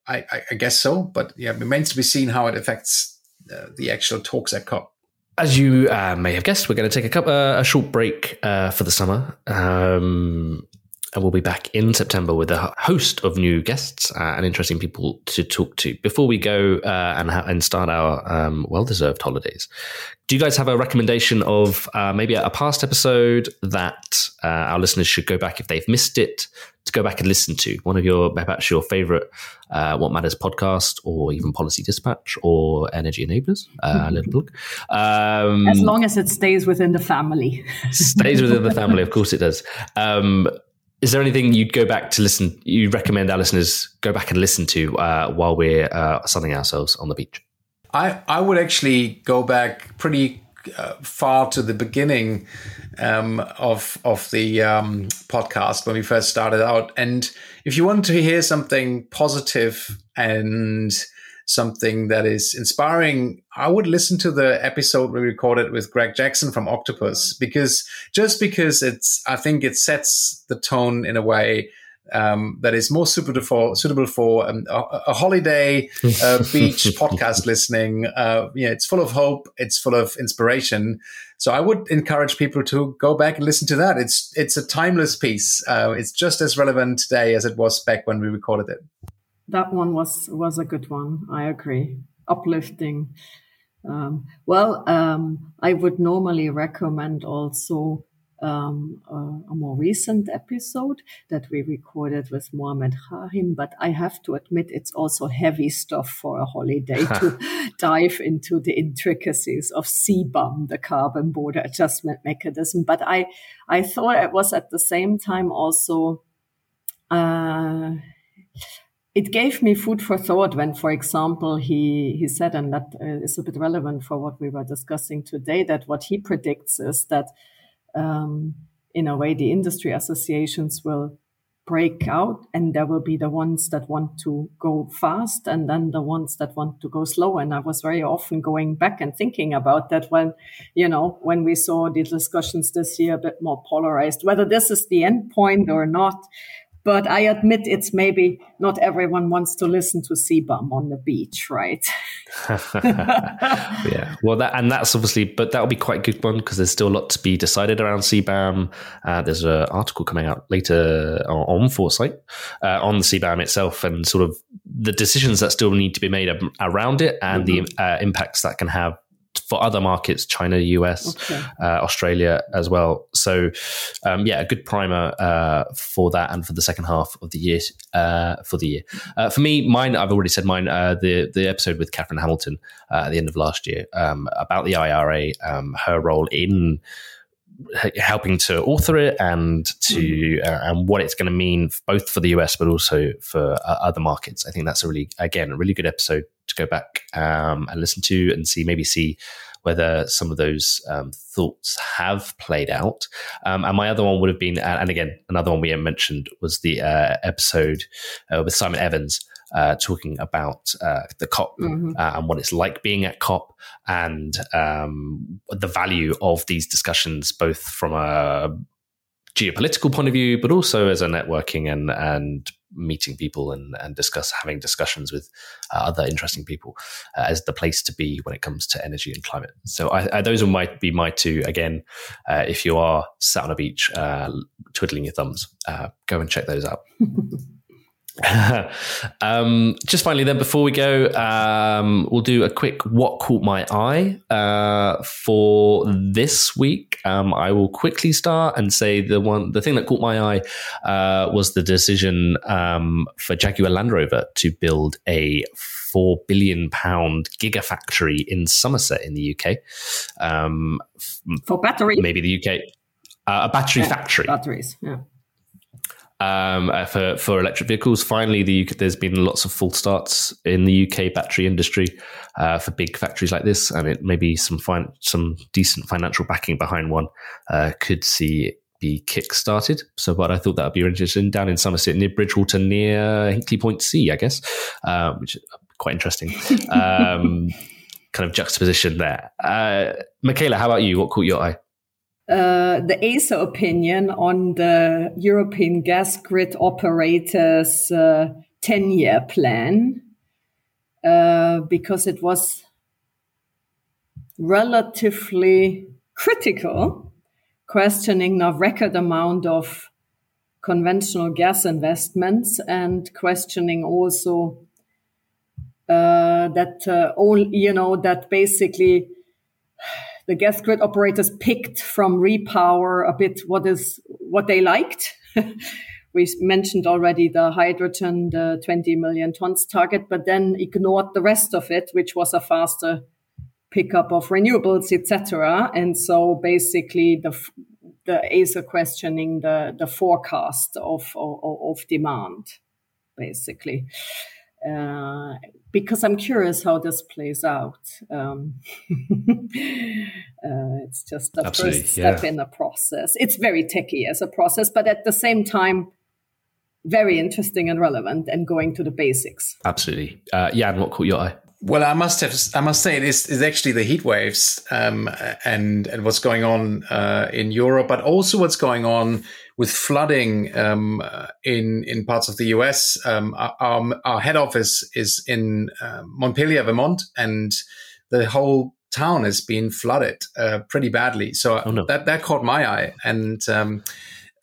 Speaker 3: I, I, I, guess so, but yeah, it remains to be seen how it affects uh, the actual talks at COP.
Speaker 1: As you uh, may have guessed, we're going to take a, couple, uh, a short break uh, for the summer. Um, and we'll be back in September with a host of new guests uh, and interesting people to talk to. Before we go uh, and, ha- and start our um, well deserved holidays, do you guys have a recommendation of uh, maybe a, past episode that uh, our listeners should go back if they've missed it to go back and listen to? One of your perhaps your favorite uh, Watt Matters podcast, or even Policy Dispatch, or Energy Enablers. Uh, little book.
Speaker 2: Um, as long as it stays within the family.
Speaker 1: stays within the family, of course it does. Um, is there anything you'd go back to listen? You recommend our listeners go back and listen to uh, while we're uh, sunning ourselves on the beach?
Speaker 3: I I would actually go back pretty uh, far to the beginning um, of of the um, podcast when we first started out, and if you want to hear something positive and something that is inspiring, I would listen to the episode we recorded with Greg Jackson from Octopus because just because it's, I think it sets the tone in a way um, that is more suitable for suitable for um, a, a, holiday uh, beach podcast listening. Uh, yeah, it's full of hope. It's full of inspiration. So I would encourage people to go back and listen to that. It's it's a timeless piece. Uh, it's just as relevant today as it was back when we recorded it
Speaker 2: that one was was a good one. I agree. Uplifting. Um, well, um, I would normally recommend also um, a, a, more recent episode that we recorded with Mohamed Harim, but I have to admit it's also heavy stuff for a holiday to dive into the intricacies of CBAM, the carbon border adjustment mechanism. But I, I thought it was at the same time also. Uh, it gave me food for thought when, for example, he, he said, and that uh, is a bit relevant for what we were discussing today, that what he predicts is that, um, in a way, the industry associations will break out and there will be the ones that want to go fast and then the ones that want to go slow. And I was very often going back and thinking about that when, you know, when we saw the discussions this year a bit more polarized, whether this is the end point or not. But I admit it's maybe not everyone wants to listen to CBAM on the beach, right?
Speaker 1: yeah. Well, that and that's obviously, but that'll be quite a good one because there's still a lot to be decided around CBAM. Uh, there's an article coming out later on Foresight uh, on the CBAM itself and sort of the decisions that still need to be made around it and mm-hmm. the uh, impacts that can have for other markets, China, US, okay. uh, Australia as well. So, um, yeah, a good primer uh, for that and for the second half of the year. Uh, for the year, uh, for me, mine I've already said mine. Uh, the the episode with Katherine Hamilton uh, at the end of last year um, about the IRA, um, her role in helping to author it and to uh, and what it's going to mean both for the US but also for uh, other markets. I think that's a really again a really good episode to go back um, and listen to and see maybe see whether some of those um, thoughts have played out. Um, and my other one would have been, and again, another one we mentioned was the uh, episode uh, with Simon Evans uh, talking about uh, the COP mm-hmm. uh, and what it's like being at COP and um, the value of these discussions, both from a geopolitical point of view, but also as a networking and and meeting people and, and discuss having discussions with uh, other interesting people uh, as the place to be when it comes to energy and climate. So I, I, those might be my two. Again, uh, if you are sat on a beach uh, twiddling your thumbs, uh, go and check those out. um, just finally, then, before we go, um, we'll do a quick what caught my eye uh, for this week. Um, I will quickly start and say the one, the thing that caught my eye uh, was the decision um, for Jaguar Land Rover to build a four billion pound gigafactory in Somerset in the UK
Speaker 2: um, for battery,
Speaker 1: maybe the UK. Uh, a battery yeah, factory.
Speaker 2: Batteries, yeah
Speaker 1: um, uh, for for electric vehicles. Finally, the UK, there's been lots of full starts in the UK battery industry uh, for big factories like this, and it maybe some fine, some decent financial backing behind one uh, could see it be kick-started. So, but I thought that would be interesting down in Somerset near Bridgwater, near Hinkley Point C, I guess, uh, which is quite interesting. Um, kind of juxtaposition there. Uh, Michaela, how about you? What caught your eye?
Speaker 2: Uh, the ACER opinion on the European gas grid operators' 10 year plan uh, because it was relatively critical, questioning a record amount of conventional gas investments and questioning also uh, that uh, all you know that basically the gas grid operators picked from repower a bit what is what they liked. we mentioned already the hydrogen, the 20 million tons target, but then ignored the rest of it, which was a faster pickup of renewables, etc. And so basically the the ACER questioning the the forecast of of, of demand, basically. Uh, because I'm curious how this plays out. Um, uh, it's just the Absolutely, first step yeah. in the process. It's very techy as a process, but at the same time, very interesting and relevant and going to the basics.
Speaker 1: Absolutely. Uh, Jan, what caught your eye?
Speaker 3: Well, I must have, I must say, it is, is actually the heat waves um, and and what's going on uh, in Europe, but also what's going on with flooding um, in in parts of the U.S. Um, our, our, head office is in uh, Montpelier, Vermont, and the whole town has been flooded uh, pretty badly. So oh, no. that that caught my eye, and um,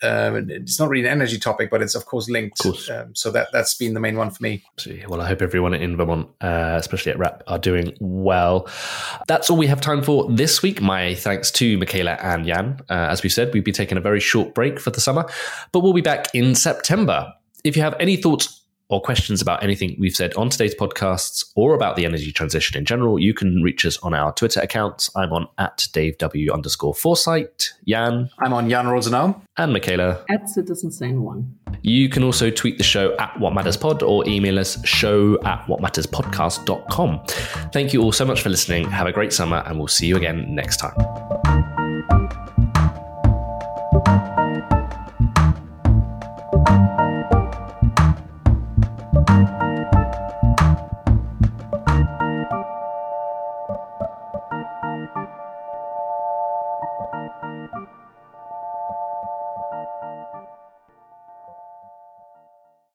Speaker 3: uh, it's not really an energy topic, but it's of course linked. Of course. Um, so that that's been the main one for me.
Speaker 1: Well, I hope everyone in Vermont, uh, especially at RAP, are doing well. That's all we have time for this week. My thanks to Michaela and Jan. Uh, as we said, we'd be taking a very short break for the summer, but we'll be back in September. If you have any thoughts or questions about anything we've said on today's podcasts or about the energy transition in general, you can reach us on our Twitter accounts. I'm on at Dave W underscore Foresight. Jan.
Speaker 3: I'm on Jan Rosenow.
Speaker 1: And Michaela.
Speaker 2: At Citizen Sane One.
Speaker 1: You can also tweet the show at Watt Matters Pod or email us show at wattmatterspodcast.com. Thank you all so much for listening. Have a great summer and we'll see you again next time.